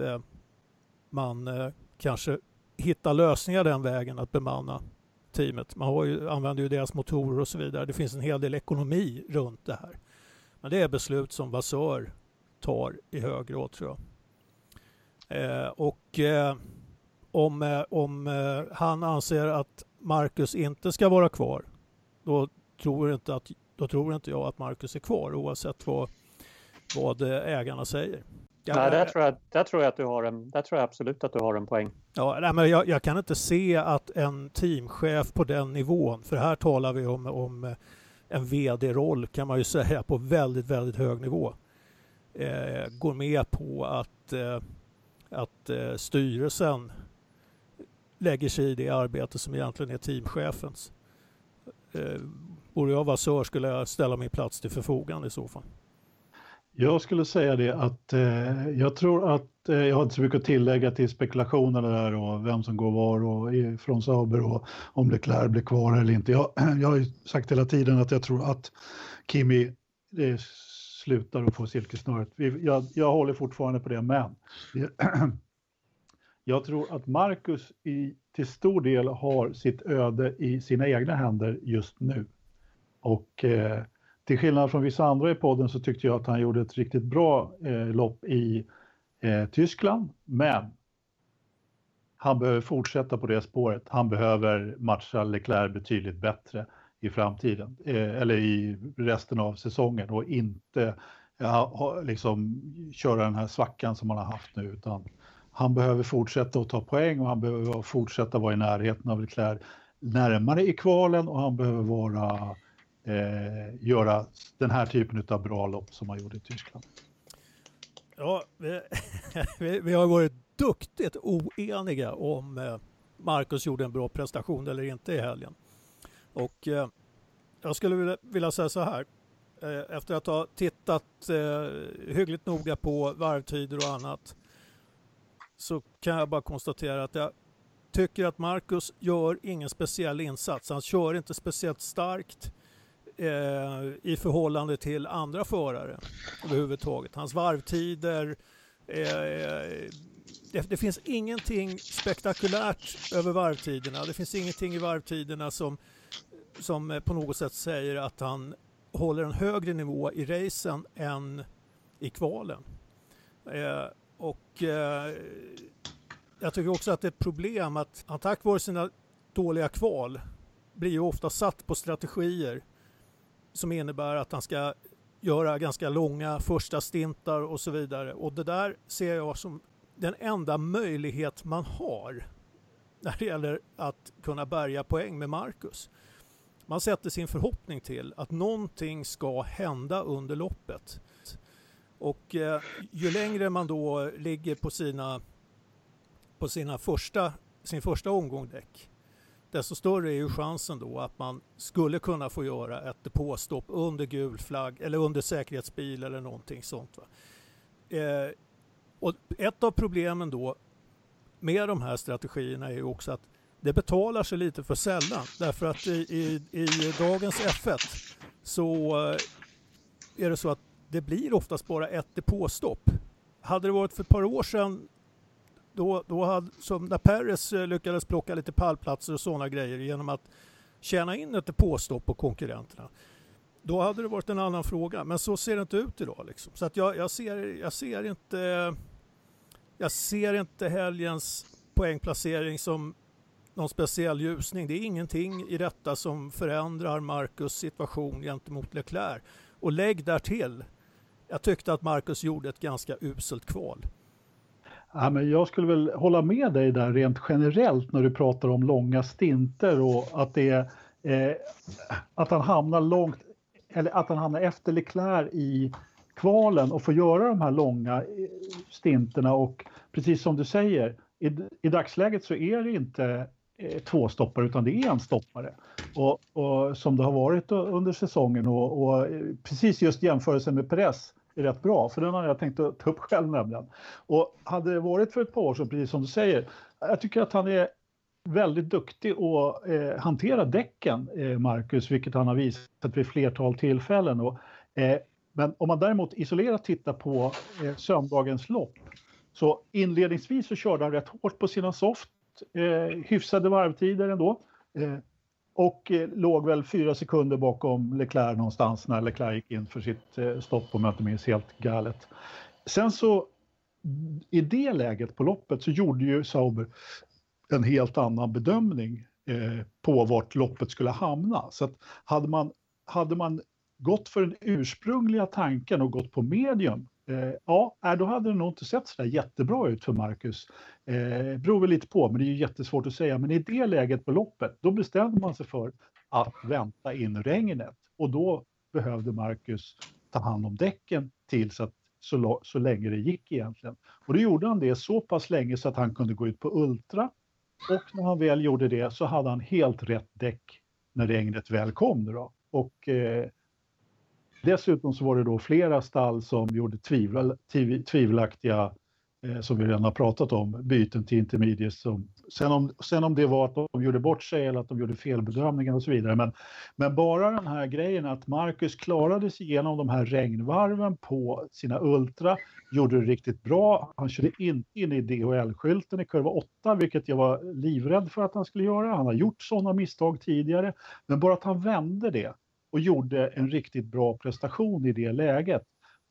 man kanske hittar lösningar den vägen att bemanna teamet. Man har ju, använder ju deras motorer och så vidare. Det finns en hel del ekonomi runt det här. Men det är beslut som Vasör tar i hög grad tror jag. Eh, och eh, om, eh, om eh, han anser att Marcus inte ska vara kvar, då tror inte, att, då tror inte jag att Marcus är kvar oavsett vad, vad ägarna säger. Jag, nej, där tror, jag, där, tror jag att du har en, där tror jag absolut att du har en poäng. Ja, nej, men jag, jag kan inte se att en teamchef på den nivån, för här talar vi om, om en VD-roll kan man ju säga på väldigt, väldigt hög nivå, eh, går med på att, eh, att eh, styrelsen lägger sig i det arbete som egentligen är teamchefens. Eh, borde jag SÖR skulle jag ställa min plats till förfogande i så fall. Jag skulle säga det att eh, jag tror att eh, jag har inte så mycket att tillägga till spekulationerna där och vem som går var och från Sauber och om Leclerc blir kvar eller inte. Jag, [CLEARS THROAT] jag har ju sagt hela tiden att jag tror att Kimi det slutar att få silkesnöret. Jag, jag håller fortfarande på det, men [CLEARS THROAT] jag tror att Marcus i, till stor del har sitt öde i sina egna händer just nu. Och eh, till skillnad från vissa andra i podden så tyckte jag att han gjorde ett riktigt bra eh, lopp i eh, Tyskland. Men han behöver fortsätta på det spåret. Han behöver matcha Leclerc betydligt bättre i framtiden eh, eller i resten av säsongen och inte eh, ja, liksom köra den här svackan som han har haft nu utan han behöver fortsätta att ta poäng och han behöver fortsätta vara i närheten av Leclerc närmare i kvalen och han behöver vara eh, göra den här typen av bra lopp som han gjorde i Tyskland. Ja, vi, [LAUGHS] vi, har varit duktigt oeniga om eh, Marcus gjorde en bra prestation eller inte i helgen. Och eh, jag skulle vilja, vilja, säga så här. Eh, efter att ha tittat eh, hyggligt noga på varvtider och annat så kan jag bara konstatera att jag tycker att Marcus gör ingen speciell insats. Han kör inte speciellt starkt eh, i förhållande till andra förare överhuvudtaget. Hans varvtider, eh, eh det, det, finns ingenting spektakulärt över varvtiderna. Det finns ingenting i varvtiderna som, som eh, på något sätt säger att han håller en högre nivå i racen än i kvalen. Eh, och eh, jag tycker också att det är ett problem att han tack vare sina dåliga kval blir ju ofta satt på strategier som innebär att han ska göra ganska långa första stintar och så vidare. Och det där ser jag som den enda möjlighet man har [LAUGHS] när det gäller att kunna bärga poäng med Marcus. Man sätter sin förhoppning till att någonting ska hända under loppet. Och eh, ju längre man då ligger på sina, på sina första, sin första omgång däck, desto större är ju chansen då att man skulle kunna få göra ett depåstopp under gul flagg eller under säkerhetsbil eller någonting sånt. Eh, och ett av problemen då med de här strategierna är ju också att det betalar sig lite för sällan därför att i, i, i dagens F1 så eh, är det så att det blir oftast bara ett depåstopp. Hade det varit för ett par år sedan då, då hade, som när Perez eh, lyckades plocka lite pallplatser och sådana grejer genom att tjäna in ett depåstopp på konkurrenterna. Då hade det varit en annan fråga, men så ser det inte ut idag. Liksom. Så att jag, jag, ser, jag, ser inte, jag ser inte helgens poängplacering som någon speciell ljusning. Det är ingenting i detta som förändrar Marcus situation gentemot Leclerc. Och lägg där till, jag tyckte att Marcus gjorde ett ganska uselt kval. Ja, men jag skulle väl hålla med dig där rent generellt när du pratar om långa stinter och att det är eh, att han hamnar långt, eller att han hamnar efter Leclerc i kvalen och får göra de här långa eh, stinterna och precis som du säger, i, i dagsläget så är det inte eh, två stoppare utan det är en stoppare. Och, och som det har varit under säsongen och, och, eh, precis just jämförelsen med Perez rätt bra, för den har jag tänkt att ta upp själv nämligen. Och hade det varit för ett par år sedan, precis som du säger, jag tycker att han är väldigt duktig att eh, hantera däcken, eh, Marcus, vilket han har visat vid flertal tillfällen. Och, eh, men om man däremot isolerat tittar på eh, söndagens lopp, så inledningsvis så körde han rätt hårt på sina soft, eh, hyfsade varvtider ändå. Eh, och eh, låg väl fyra sekunder bakom Leclerc någonstans när Leclerc gick in för sitt eh, stopp om jag inte minns helt galet. Sen så i det läget på loppet så gjorde ju Sauber en helt annan bedömning eh, på vart loppet skulle hamna. Så att hade man, hade man gått för den ursprungliga tanken och gått på medium, Eh, ja, eh, då hade det nog inte sett så där jättebra ut för Marcus. Eh, beror väl lite på, men det är ju jättesvårt att säga. Men i det läget på loppet, då bestämde man sig för att vänta in regnet och då behövde Marcus ta hand om däcken tills att så, så länge det gick egentligen. Och då gjorde han det så pass länge så att han kunde gå ut på Ultra och när han väl gjorde det så hade han helt rätt däck när regnet väl kom. Då. Och eh, dessutom så var det då flera stall som gjorde tvivel, tvivelaktiga eh, som vi redan har pratat om, byten till intermediates. Som, sen, om, sen om det var att de gjorde bort sig eller att de gjorde felbedömningar och så vidare. Men, men bara den här grejen att Marcus klarade sig igenom de här regnvarven på sina Ultra, gjorde det riktigt bra. Han körde inte in i DHL-skylten i kurva 8, vilket jag var livrädd för att han skulle göra. Han har gjort sådana misstag tidigare, men bara att han vände det och gjorde en riktigt bra prestation i det läget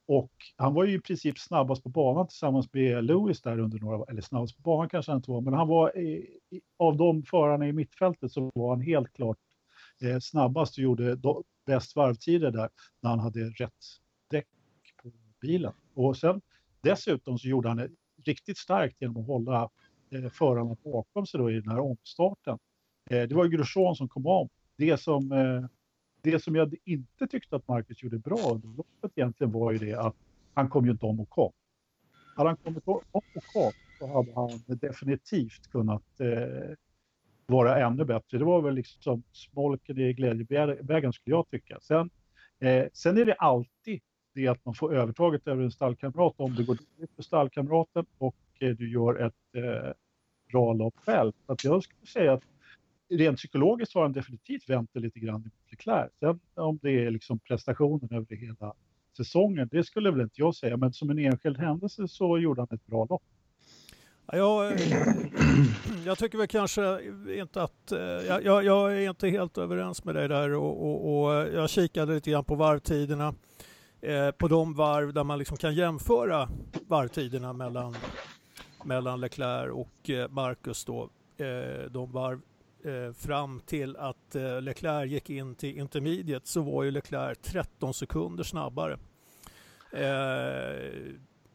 och han var ju i princip snabbast på banan tillsammans med Lewis där under några, eller snabbast på banan kanske han inte var, men han var i, av de förarna i mittfältet så var han helt klart eh, snabbast och gjorde do, bäst varvtider där när han hade rätt däck på bilen. Och sen dessutom så gjorde han det riktigt starkt genom att hålla eh, förarna bakom sig då i den här omstarten. Eh, det var ju Grosjean som kom om. Det som eh, det som jag inte tyckte att Marcus gjorde bra under loppet egentligen var ju det att han kom ju inte om och kom. Hade han kommit om och kom så hade han definitivt kunnat eh, vara ännu bättre. Det var väl liksom smolken i glädjebägaren skulle jag tycka. Sen, eh, sen är det alltid det att man får övertaget över en stallkamrat om det går dåligt för stallkamraten och eh, du gör ett eh, bra lopp själv. Så att jag skulle säga att rent psykologiskt har han definitivt vänt det lite grann mot Leclerc. Sen om det är liksom prestationen över hela säsongen, det skulle väl inte jag säga. Men som en enskild händelse så gjorde han ett bra lopp. Jag, [CLEARS THROAT] jag tycker väl kanske inte att... Eh, jag, jag, är inte helt överens med dig där och, och, och eh, jag kikade lite grann på varvtiderna. Eh, på de varv där man liksom kan jämföra varvtiderna mellan, mellan Leclerc och eh, Marcus då. Eh, de varv Eh, fram till att eh, Leclerc gick in till intermediate så var ju Leclerc 13 sekunder snabbare. Eh,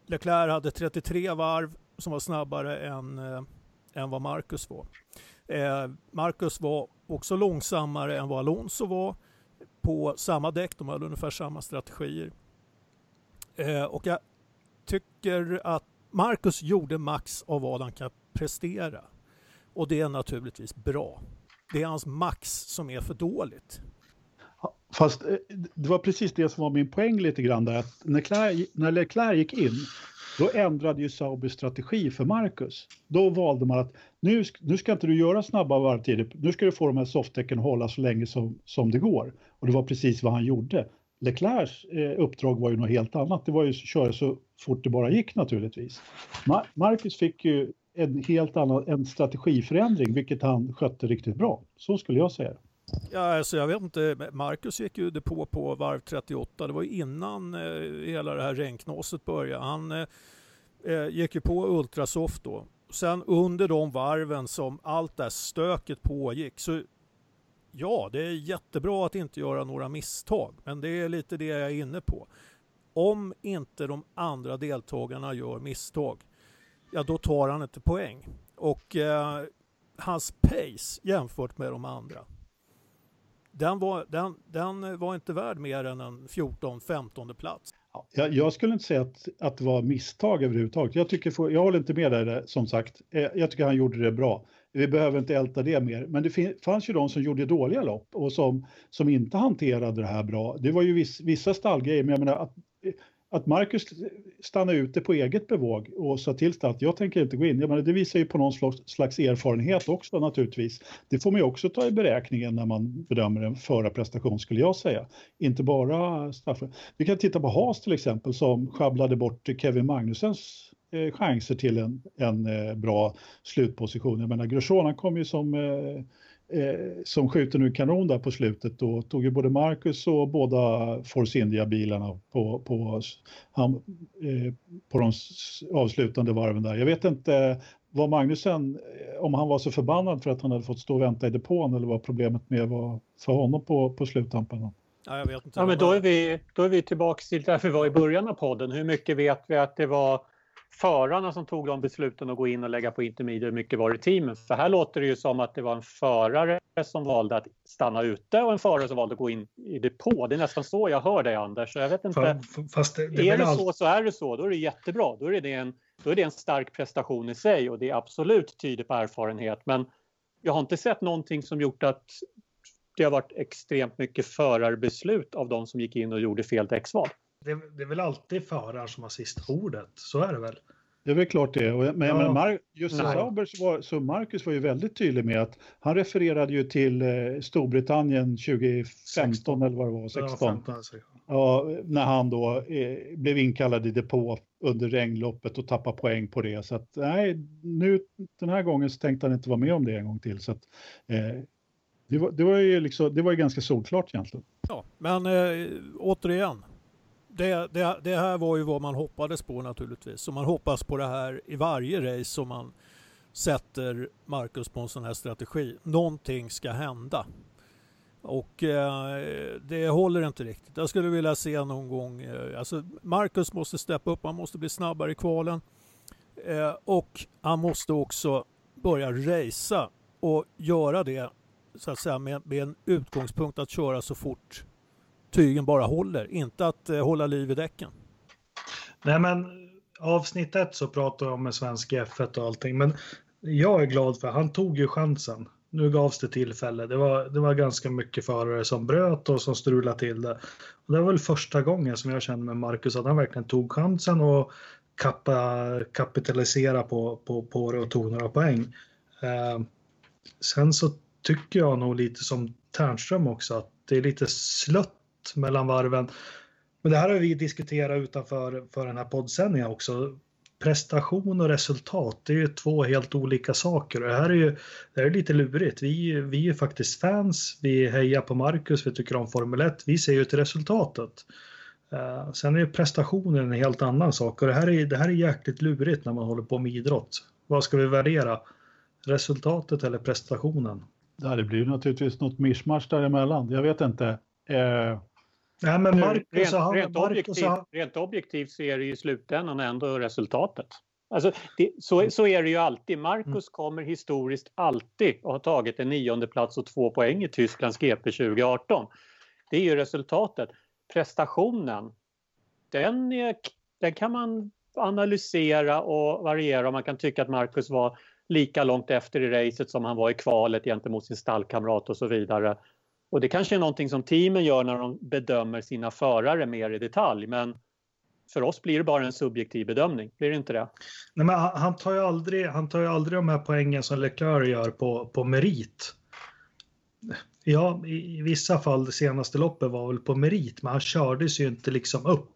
Leclerc hade 33 varv som var snabbare än, än vad Marcus var. Marcus var också långsammare än vad Alonso var på samma däck. De hade ungefär samma strategier. Och jag tycker att Marcus gjorde max av vad han kan prestera. Och det är naturligtvis bra. Det är hans max som är för dåligt. Fast eh, det var precis det som var min poäng lite grann där. Att när, Leclerc, när Leclerc gick in, då ändrade ju Sauber strategi för Marcus. Då valde man att nu, nu ska inte du göra snabba varvtider, nu ska du få de här softtecken att hålla så länge som, som det går. Och det var precis vad han gjorde. Leclercs eh, uppdrag var ju något helt annat. Det var ju att köra så fort det bara gick naturligtvis. Ma Marcus fick ju en helt annan en strategiförändring, vilket han skötte riktigt bra. Så skulle jag säga. Ja, alltså jag vet inte, Marcus gick ju på på varv 38, det var ju innan eh, hela det här regnknåset började. Han eh, eh, gick ju på Ultrasoft då. Sen under de varven som allt det här stöket pågick så ja, det är jättebra att inte göra några misstag, men det är lite det jag är inne på. Om inte de andra deltagarna gör misstag, ja då tar han inte poäng. Och eh, hans pace jämfört med de andra, den var, den, den var inte värd mer än en 14-15 plats. Jag, jag, skulle inte säga att, att det var misstag överhuvudtaget. Jag, tycker, jag håller inte med där som sagt. Eh, jag tycker han gjorde det bra. Vi behöver inte älta det mer. Men det fanns ju de som gjorde dåliga lopp och som, som inte hanterade det här bra. Det var ju viss, vissa stallgrejer, men jag menar att, att Marcus stannade ute på eget bevåg och sa till att jag tänker inte gå in. Jag menar, det visar ju på någon slags, slags erfarenhet också naturligtvis. Det får man ju också ta i beräkningen när man bedömer en förarprestation skulle jag säga. Inte bara straff. Vi kan titta på Haas till exempel som sjabblade bort Kevin Magnusens eh, chanser till en, en eh, bra slutposition. Jag menar, Grosjean han kom ju som, eh, eh, som skjuter nu kanon där på slutet och tog ju både Marcus och båda Force India-bilarna på, på, han, eh, på de avslutande varven där. Jag vet inte var Magnusen, eh, om han var så förbannad för att han hade fått stå och vänta i depån eller vad problemet med var för honom på, på sluttampen. Ja, jag vet inte. Ja, men då är vi, då är vi tillbaka till där vi var i början av podden. Hur mycket vet vi att det var förarna som tog de besluten att gå in och lägga på intermediate hur mycket var det teamen? För här låter det ju som att det var en förare som valde att stanna ute och en förare som valde att gå in i depå. Det är nästan så jag hör dig Anders. Så jag vet inte. Fast det, det är det så så är det så. Då är det jättebra. Då är det, en, då är det en stark prestation i sig och det är absolut tyder på erfarenhet. Men jag har inte sett någonting som gjort att det har varit extremt mycket förarbeslut av de som gick in och gjorde fel däcksval det, det är väl alltid föraren som har sista ordet, så är det väl? Det är väl klart det. Men, ja. men Mar just Sauber så, var, så Marcus var ju väldigt tydlig med att han refererade ju till eh, Storbritannien 2015 16. eller vad det var, 16. Ja, 15, ja, när han då eh, blev inkallad i depå under regnloppet och tappade poäng på det. Så att nej, nu den här gången så tänkte han inte vara med om det en gång till. Så att, eh, det, var, det, var ju liksom, det var ju ganska solklart egentligen. Ja, men eh, återigen, det, det, det, här var ju vad man hoppades på naturligtvis. Så man hoppas på det här i varje race som man sätter Marcus på en sån här strategi. Någonting ska hända. Och eh, det håller inte riktigt. Jag skulle vilja se någon gång, eh, alltså Marcus måste steppa upp, han måste bli snabbare i kvalen. Eh, och han måste också börja racea och göra det så att säga med, med en utgångspunkt att köra så fort tygen bara håller, inte att eh, hålla liv i däcken. Nej men avsnitt ett så pratar jag om en svensk F1 och allting, men jag är glad för han tog ju chansen. Nu gavs det tillfälle. Det var, det var ganska mycket förare som bröt och som strulade till det. Och det var väl första gången som jag kände med Marcus att han verkligen tog chansen och kappa, kapitalisera på, på, på det och tog några poäng. Eh, sen så tycker jag nog lite som Ternström också att det är lite slött mellan varven. Men det här har vi diskuterat utanför för den här poddsändningen också. Prestation och resultat, det är ju två helt olika saker och det här är ju det här är lite lurigt. Vi, vi är ju faktiskt fans, vi hejar på Marcus, vi tycker om Formel 1, vi ser ju till resultatet. Uh, sen är ju prestationen en helt annan sak och det här, är, det här är jäkligt lurigt när man håller på med idrott. Vad ska vi värdera? Resultatet eller prestationen? Ja, det blir naturligtvis något mischmasch däremellan. Jag vet inte. Uh Nej, men Marcus, rent, han, rent, objektivt, han... rent objektivt så är det ju i slutändan ändå resultatet. Alltså, det, så, så är det ju alltid. Marcus mm. kommer historiskt alltid att ha tagit en nionde plats och två poäng i Tysklands GP 2018. Det är ju resultatet. Prestationen, den, är, den kan man analysera och variera. Man kan tycka att Marcus var lika långt efter i racet som han var i kvalet gentemot sin stallkamrat och så vidare. Och det kanske är någonting som teamen gör när de bedömer sina förare mer i detalj. Men för oss blir det bara en subjektiv bedömning, blir det inte det? Nej, men han, tar ju aldrig, han tar ju aldrig de här poängen som Leclerc gör på, på merit. Ja, i vissa fall det senaste loppet var väl på merit, men han kördes ju inte liksom upp.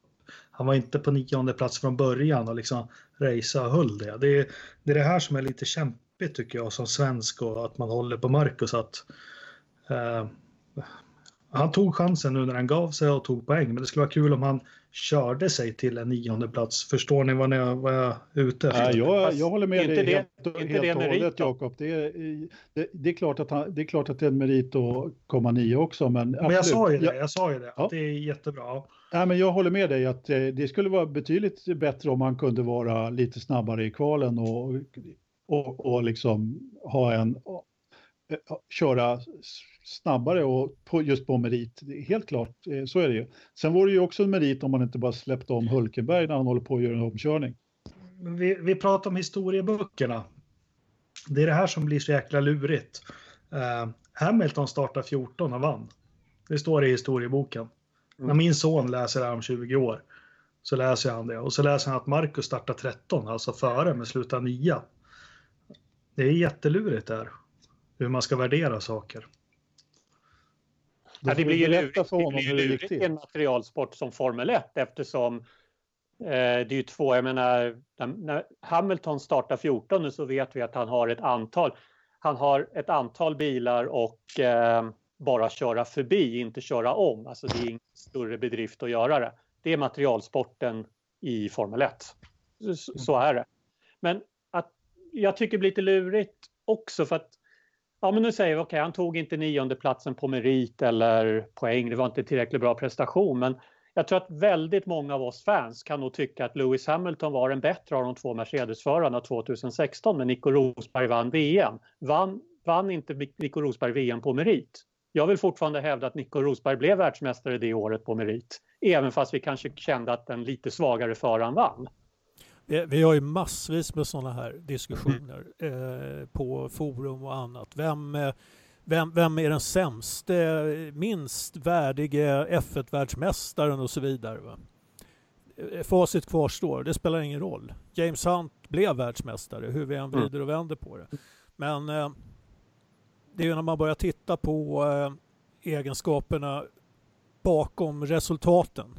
Han var inte på nionde plats från början och liksom racea och höll det. det. Är, det är det här som är lite kämpigt tycker jag som svensk och att man håller på Marcus att eh, han tog chansen nu när han gav sig och tog poäng, men det skulle vara kul om han körde sig till en nionde plats. Förstår ni vad, ni, vad jag är ute efter? Ja, jag, jag håller med dig det, helt, helt och hållet Jakob. Det är, det, det, är klart att han, det är klart att det är en merit att komma nio också. Men, men jag sa ju det, jag sa ju det. Ja. Det är jättebra. Ja, men jag håller med dig att eh, det skulle vara betydligt bättre om han kunde vara lite snabbare i kvalen och, och, och liksom ha en köra snabbare och på, just på merit. Helt klart, eh, så är det ju. Sen vore det ju också en merit om man inte bara släppte om Hulkenberg när han håller på att göra en omkörning. Vi, vi pratar om historieböckerna. Det är det här som blir så jäkla lurigt. Uh, Hamilton startar 14 och vann. Det står i historieboken. Mm. När min son läser det här om 20 år så läser han det. Och så läser han att Marcus startar 13, alltså före, men slutar 9. Det är jättelurigt där, hur man ska värdera saker. Ja, det blir ju lurigt, det blir lurigt i en materialsport som Formel 1 eftersom eh, det är ju två, jag menar, när Hamilton startar 14 nu så vet vi att han har ett antal, han har ett antal bilar och eh, bara köra förbi, inte köra om. Alltså det är ingen större bedrift att göra det. Det är materialsporten i Formel 1. Så, så är det. Men att, jag tycker det blir lite lurigt också för att ja men nu säger vi okej, okay, han tog inte niondeplatsen på merit eller poäng, det var inte tillräckligt bra prestation, men jag tror att väldigt många av oss fans kan nog tycka att Lewis Hamilton var den bättre av de två Mercedes-förarna 2016 men Nico Rosberg vann VM. Vann, vann inte Nico Rosberg VM på merit? Jag vill fortfarande hävda att Nico Rosberg blev världsmästare det året på merit, även fast vi kanske kände att den lite svagare föraren vann. Vi har ju massvis med sådana här diskussioner eh, på forum och annat. Vem, eh, vem, vem är den sämste, minst värdige F1-världsmästaren och så vidare. Va? Eh, facit kvarstår, det spelar ingen roll. James Hunt blev världsmästare, hur vi än mm. vrider och vänder på det. Men eh, det är ju när man börjar titta på eh, egenskaperna bakom resultaten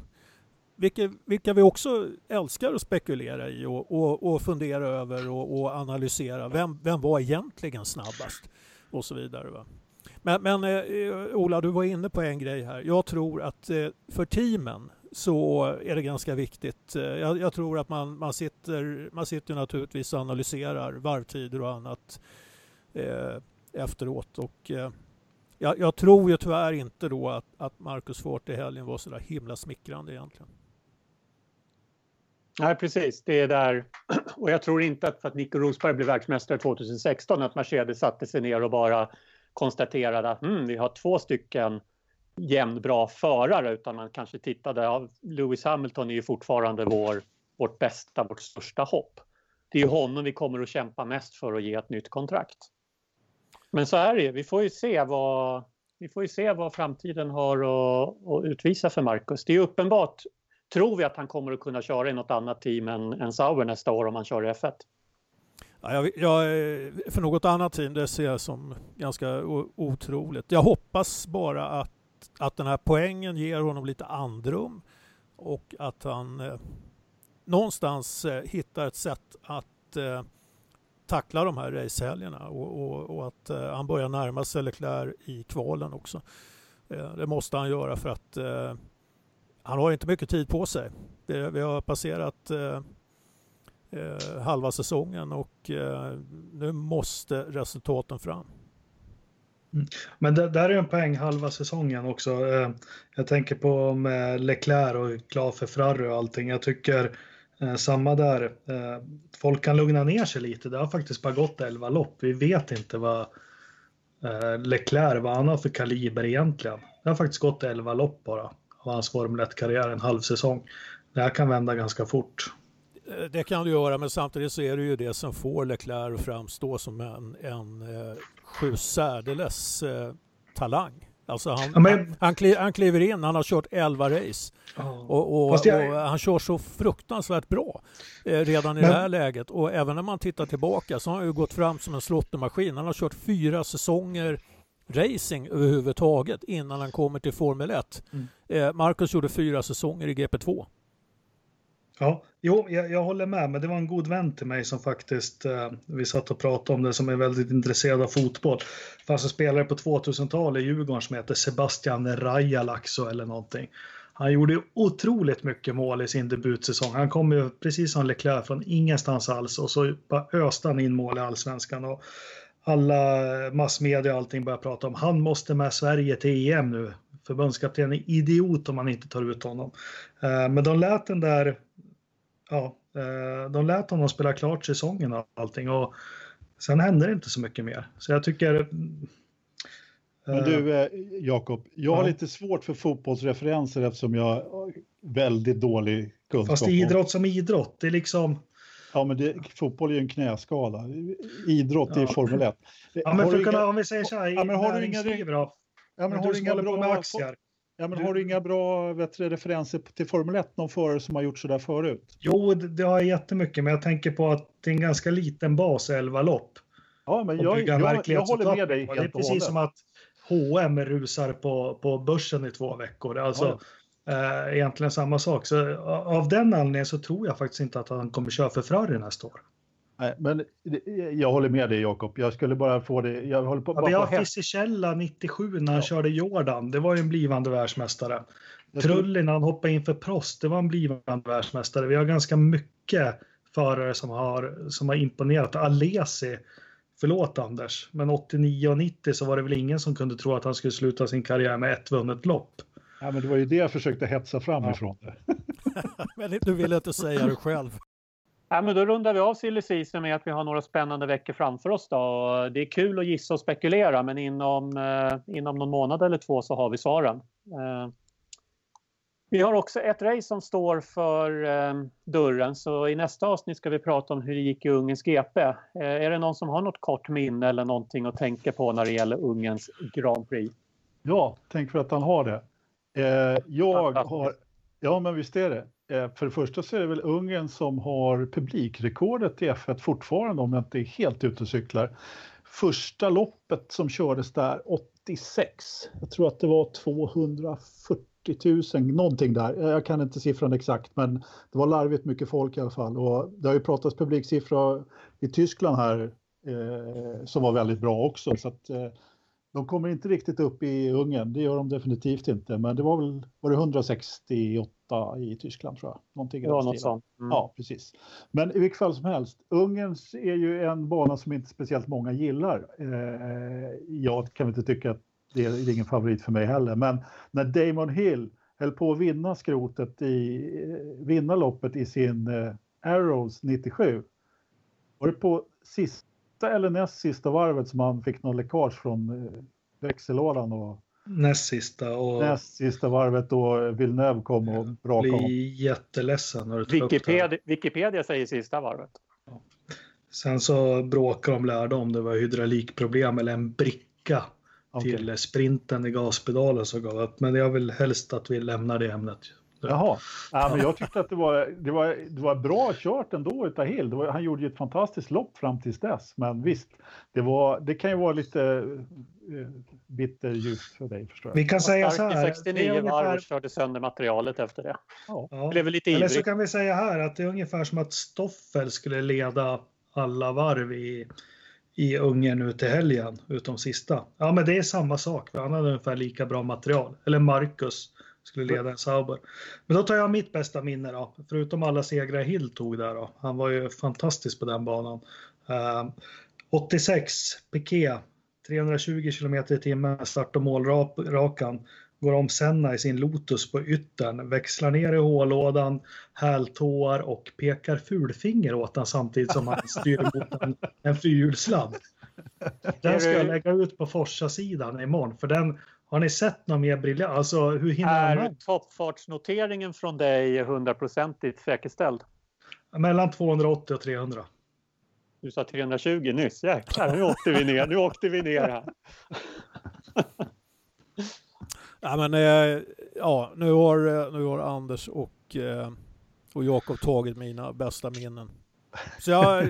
vilka, vilka vi också älskar att spekulera i och, och, och fundera över och, och, analysera. Vem, vem var egentligen snabbast? Och så vidare. Va? Men, men eh, eh, Ola, du var inne på en grej här. Jag tror att eh, för teamen så är det ganska viktigt. Eh, jag, jag, tror att man, man, sitter, man sitter naturligtvis och analyserar varvtider och annat eh, efteråt. Och, eh, jag, jag, tror ju tyvärr inte då att, att Marcus Fort i helgen var så där himla smickrande egentligen. Nej, precis. Det är där. [CLEARS THROAT] Och jag tror inte att för att Nico Rosberg blev världsmästare 2016 att Mercedes satte sig ner och bara konstaterade att mm, vi har två stycken jämnbra förare utan man kanske tittade, ja, Lewis Hamilton är ju fortfarande vår, vårt bästa, vårt största hopp. Det är ju honom vi kommer att kämpa mest för att ge ett nytt kontrakt. Men så är det vi får ju se vad, vi får ju se vad framtiden har att, att utvisa för Marcus. Det är uppenbart tror vi att han kommer att kunna köra i något annat team än, än Sauber nästa år om han kör i F1? Ja, jag, jag, för något annat team, det ser jag som ganska otroligt. Jag hoppas bara att, att den här poängen ger honom lite andrum och att han eh, någonstans eh, hittar ett sätt att eh, tackla de här racehelgerna och, och, och, att eh, han börjar närma sig Leclerc i kvalen också. Eh, det måste han göra för att eh, han har inte mycket tid på sig. Det, vi har passerat eh, eh, halva säsongen och eh, nu måste resultaten fram. Mm. Men det, där är en poäng halva säsongen också. Eh, jag tänker på med eh, Leclerc och klar för Ferrari och allting. Jag tycker eh, samma där. Folk kan lugna ner sig lite. Det har faktiskt bara gått 11 lopp. Vi vet inte vad Leclerc, vad han har för kaliber egentligen. Det har faktiskt gått 11 lopp bara av hans Formel 1-karriär, en halv säsong. Det här kan vända ganska fort. Eh, det kan du göra, men samtidigt så är det ju det som får Leclerc att framstå som en, en eh, särdeles eh, talang. Alltså han, ja, men... han, han, kliv, han, kliver in, han har kört 11 race oh. och, och, jag... och, han kör så fruktansvärt bra eh, redan i men... det här läget. Och även när man tittar tillbaka så har han ju gått fram som en slottermaskin. Han har kört fyra säsonger racing överhuvudtaget innan han kommer till Formel 1. Mm. Eh, Marcus gjorde fyra säsonger i GP2. Ja, jo, jag, jag, håller med, men det var en god vän till mig som faktiskt, eh, vi satt och pratade om det, som är väldigt intresserad av fotboll. Det fanns en spelare på 2000-talet i Djurgården som heter Sebastian Rajalaxo eller någonting. Han gjorde otroligt mycket mål i sin debutsäsong. Han kom ju precis som Leclerc från ingenstans alls och så bara öste han in mål i allsvenskan. Och alla massmedia och allting börjar prata om han måste med Sverige till EM nu. Förbundskaptenen är idiot om man inte tar ut honom. Eh, men de lät den där, ja, eh, de lät honom spela klart säsongen och allting och sen hände det inte så mycket mer. Så jag tycker men du eh, Jakob, jag har lite svårt för fotbollsreferenser eftersom jag har väldigt dålig kunskap. Fast idrott som idrott, det är liksom... Ja, men det, fotboll är ju en knäskada. Idrott ja. är Formel 1. Ja, men för kunna, om vi säger så här, ja, men har du inga, då? Ja, men har du inga bra med aktier? Ja, men du... har du inga bra vet, referenser till Formel 1, någon förare som har gjort så där förut? Jo, det, det har jag jättemycket, men jag tänker på att det är en ganska liten bas, 11 lopp. Ja, men jag, jag, jag, håller med dig helt Det är precis som att H&M rusar på, på börsen i två veckor. Alltså, ja. Eh, egentligen samma sak. Så, av den anledningen så tror jag faktiskt inte att han kommer köra för Ferrari nästa år. Nej, men jag håller med dig Jakob. Jag skulle bara få det. Jag håller på. Ja, vi har Fisichella 97 när han ja. körde Jordan. Det var ju en blivande världsmästare. Trulli när han hoppade in för Prost. Det var en blivande världsmästare. Vi har ganska mycket förare som har, som har imponerat. Alesi Förlåt Anders, men 89 och 90 så var det väl ingen som kunde tro att han skulle sluta sin karriär med ett vunnet lopp. Ja, men det var ju det jag försökte hetsa fram ja. ifrån det. [LAUGHS] men du ville inte säga det själv. Ja, men då rundar vi av silly season med att vi har några spännande veckor framför oss. Då. Det är kul att gissa och spekulera men inom, eh, inom någon månad eller två så har vi svaren. Eh, vi har också ett race som står för eh, dörren så i nästa avsnitt ska vi prata om hur det gick i Ungerns GP. Eh, är det någon som har något kort minne eller någonting att tänka på när det gäller Ungerns Grand Prix? Ja, tänk för att han har det. Eh, jag har, ja men visst är det. Eh, för det första så är det väl Ungern som har publikrekordet i F1 fortfarande om jag inte är helt ute och cyklar. Första loppet som kördes där 86, jag tror att det var 240 40 000, någonting där. Jag kan inte siffran exakt, men det var larvigt mycket folk i alla fall. Och det har ju pratats publiksiffra i Tyskland här eh, som var väldigt bra också. Så att, eh, de kommer inte riktigt upp i Ungern, det gör de definitivt inte. Men det var väl var det 168 i Tyskland tror jag. Någonting ja, något sånt. Mm. Ja, precis. Men i vilket fall som helst, Ungerns är ju en bana som inte speciellt många gillar. Eh, jag kan inte tycka att det är ingen favorit för mig heller. Men när Damon Hill höll på att vinna skrotet i, vinna loppet i sin eh, Arrows 97. Var det på sista eller näst sista varvet som han fick någon läckage från eh, växellådan och Näst sista. Och... Näst sista varvet då Villeneuve kom och brakade honom. blir jätteledsen när du Wikipedia, Wikipedia säger sista varvet. Ja. Sen så bråkar de lärde om det var hydraulikproblem eller en bricka okay. till sprinten i gaspedalen som gav upp. Men jag vill helst att vi lämnar det ämnet. Jaha, ja, men jag tyckte att det var, det var, det var bra kört ändå utav Hill. Var, han gjorde ju ett fantastiskt lopp fram tills dess. Men visst, det, var, det kan ju vara lite eh, bitterljust för dig förstår jag. Vi kan säga så här. 69 ungefär... varv och körde sönder materialet efter det. Ja. ja. Blev lite Eller så kan vi säga här att det är ungefär som att Stoffel skulle leda alla varv i i Ungern nu till helgen, utom sista. Ja, men det är samma sak, han hade ungefär lika bra material. Eller Marcus skulle leda en Sauber. Men då tar jag mitt bästa minne då, förutom alla segrar Hill tog där då. Han var ju fantastisk på den banan. Uh, 86, Piquet, 320 km i timmen, start och målrakan går om Senna i sin Lotus på yttern, växlar ner i hållådan, hältår och pekar fulfinger åt den samtidigt som han styr mot en, en fyrhjulsladd. Den ska jag lägga ut på Forsa-sidan imorgon, för den har ni sett något mer briljant? Alltså, hur hinner är toppfartsnoteringen från dig hundraprocentigt säkerställd? Mellan 280 och 300. Du sa 320 nyss. Jäklar, nu åkte vi ner. Nu åkte vi ner här. [LAUGHS] Ja, men, eh, ja, nu, har, eh, nu har Anders och, eh, och Jakob tagit mina bästa minnen. Så jag...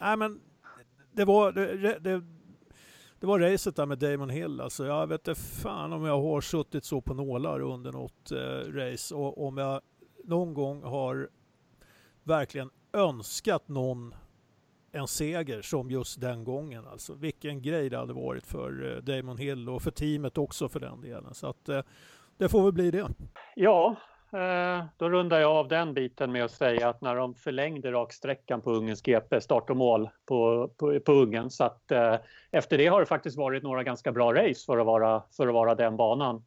nej, men det var, det, det, det var racet där med Damon Hill. Alltså, jag vet inte fan om jag har suttit så på nålar under något eh, race och om jag någon gång har verkligen önskat någon en seger som just den gången. Alltså vilken grej det hade varit för eh, Damon Hill och för teamet också för den delen. Så att eh, det får väl bli det. Ja, då rundar jag av den biten med att säga att när de förlängde raksträckan på Ungens GP, start och mål på, på, på Ungen, så att efter det har det faktiskt varit några ganska bra race för att vara, för att vara den banan.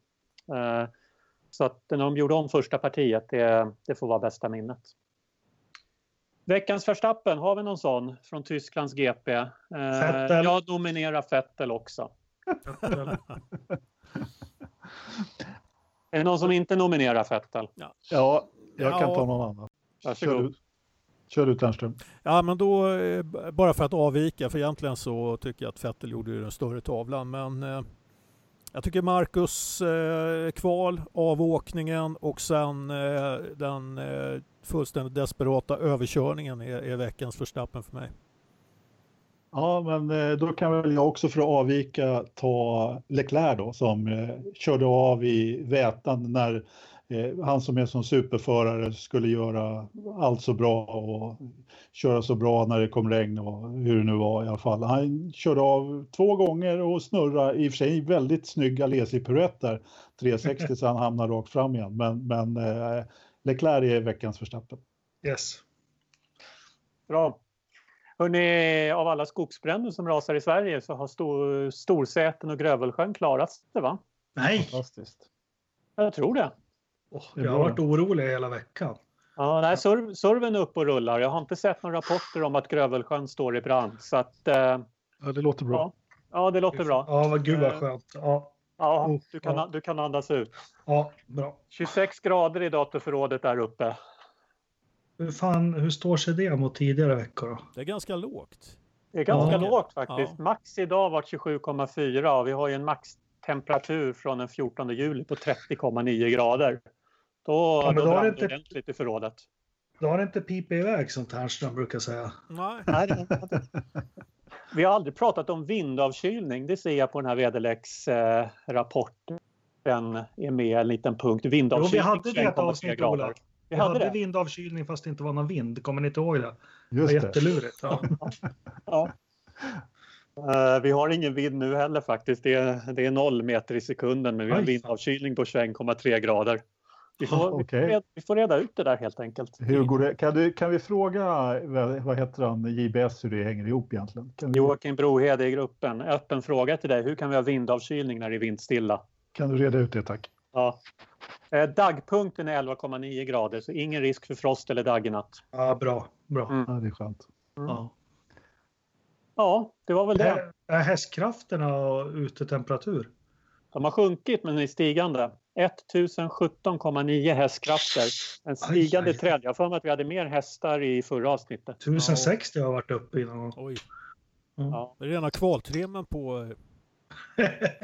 Så att när de gjorde om första partiet, det, det får vara bästa minnet. Veckans Verstappen, har vi någon sån från Tysklands GP? Eh, Vettel. jag nominerar Fettel också. [LAUGHS] [LAUGHS] är det någon som inte nominerar Fettel? Ja, jag kan Ja. ta någon annan. Kör Varsågod. du, kör du Ternström. Ja, men då eh, bara för att avvika, för egentligen så tycker jag att Vettel gjorde ju den större tavlan, men eh, jag tycker Marcus eh, kval, avåkningen och sen eh, den eh, fullständigt desperata överkörningen är, är veckans Verstappen för mig. Ja, men eh, då kan väl jag också för att avvika ta Leclerc då som eh, körde av i vätan när eh, han som är som superförare skulle göra allt så bra och köra så bra när det kom regn och hur det nu var i alla fall. Han körde av två gånger och snurrade i och för sig väldigt snygga piruett där 360 så han hamnade rakt fram igen. Men, men eh, Leclerc är veckans Verstappen. Yes. Bra. Hörrni, av alla skogsbränder som rasar i Sverige så har Stor, Storsäten och Grövelsjön klarat det va? Nej, Fantastiskt. Jag tror det. Är jag har varit orolig hela veckan. Ja, nej, serv, serven är uppe och rullar. Jag har inte sett några rapporter om att Grövelsjön står i brand. Så att, eh, Ja, det låter bra. ja, ja, det låter bra. Ja, vad gud vad Eh, skönt. Ja, Ja, Oh, du kan, ja. du kan andas ut. ja, bra. 26 grader i datorförrådet där uppe. Hur, fan, hur står sig det mot tidigare veckor då? Det är ganska lågt. Det är ganska Ja. lågt faktiskt. Ja. Max idag var 27,4 och vi har ju en maxtemperatur från den 14 juli på 30,9 grader. Då, Ja, då då har brann det inte- ordentligt i förrådet. Då har det inte pipit iväg som Ternström brukar säga. Nej, Nej, det- [LAUGHS] Vi har aldrig pratat om vindavkylning. Det ser jag på den här väderleksrapporten. är med en liten punkt. Jo, Vindavkylning vi hade det ett 21,3 avsnitt grader. Ola. Vi hade hade vindavkylning fast det inte var någon vind. Kommer ni inte ihåg det? Det var Just det. jättelurigt. Ja. [LAUGHS] Ja. Eh, vi har ingen vind nu heller faktiskt. Det är, det är noll meter i sekunden men vi har en vindavkylning på 21,3 grader. Vi får, Ja, vi, får reda, vi får reda ut det där helt enkelt. Hur går det? Kan, du, kan vi fråga, vad, vad heter han, JBS, hur det hänger ihop egentligen? Kan, vi, Joakim Brohede i gruppen. Öppen fråga till dig. Hur kan vi ha vindavkylning när det är vindstilla? kan du reda ut det tack? Ja. Eh, Dagpunkten är 11,9 grader så ingen risk för frost eller dagg i natt. ja, bra. bra. Mm. Ja, det är skönt. Ja. Ja, det var väl det. Är, är hästkrafterna och utetemperatur? De har sjunkit men är stigande. 1017,9 hästkrafter. En stigande aj. trend. Jag har för mig att vi hade mer hästar i förra avsnittet. 1060 har jag varit uppe i någon gång. oj. Ja. Det är rena kvaltrimmen på...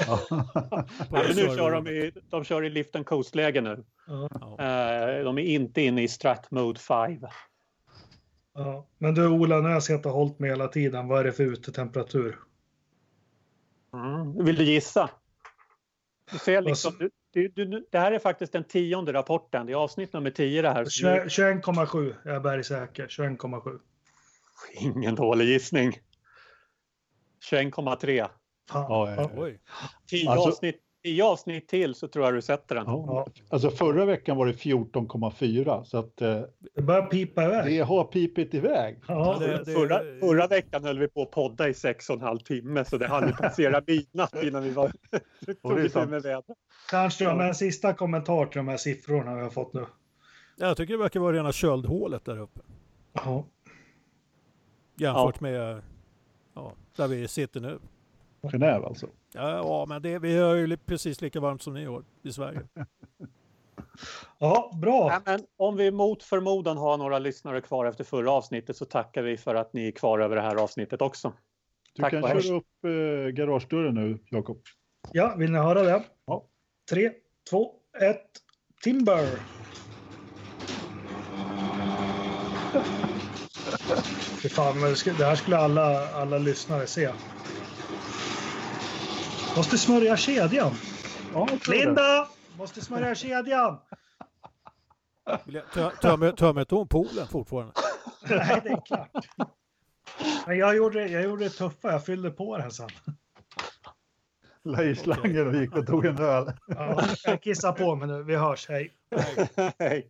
Ja. [LAUGHS] men nu kör de, i, de kör i lift and coast-läge nu. Ja. Eh, De är inte inne i strat mode 5. ja. Men du Ola, nu har jag sett och hållit med hela tiden. Vad är det för utetemperatur? Mm. Vill du gissa? Du ser liksom, du, du, du, det här är faktiskt den tionde rapporten. Det är avsnitt nummer 10 det här. Så det är 21,7. Jag är bergsäker. 21,7. ingen dålig gissning. 21,3. Fan. Ja, ja, ja. Oj. 10 Alltså- avsnitt, tio avsnitt till så tror jag du sätter den. Ja. Alltså förra veckan var det 14,4 så att eh, Det börjar pipa iväg. det har pipit iväg. Ja, det- det- förra, förra veckan höll vi på att podda i sex och en halv timme så det hann passera [LAUGHS] midnatt innan vi var tog med vädret. Ternström, en sista kommentar till de här siffrorna vi har fått nu. Jag tycker det verkar vara rena köldhålet där uppe. Ja. Jämfört med ja, där vi sitter nu. Genève alltså. Ja, ja men det, vi har ju precis lika varmt som ni har i Sverige. [LAUGHS] ja, bra. Nej, men om vi mot förmodan har några lyssnare kvar efter förra avsnittet så tackar vi för att ni är kvar över det här avsnittet också. Du Tack kan och hej. köra upp eh, garagedörren nu, Jakob. Ja, vill ni höra det? Ja. Tre, två, ett. Timber! [LAUGHS] Fy fan, det här skulle alla, alla lyssnare se. Måste smörja kedjan. Ja. Linda! Måste smörja kedjan. Tömmer inte hon poolen fortfarande? Nej, det är klart. Men jag gjorde, jag gjorde det tuffa, jag fyllde på den sen. La i slangen och gick och tog en öl. Ja, jag kissar på mig nu, vi hörs, hej. [LAUGHS] Hej.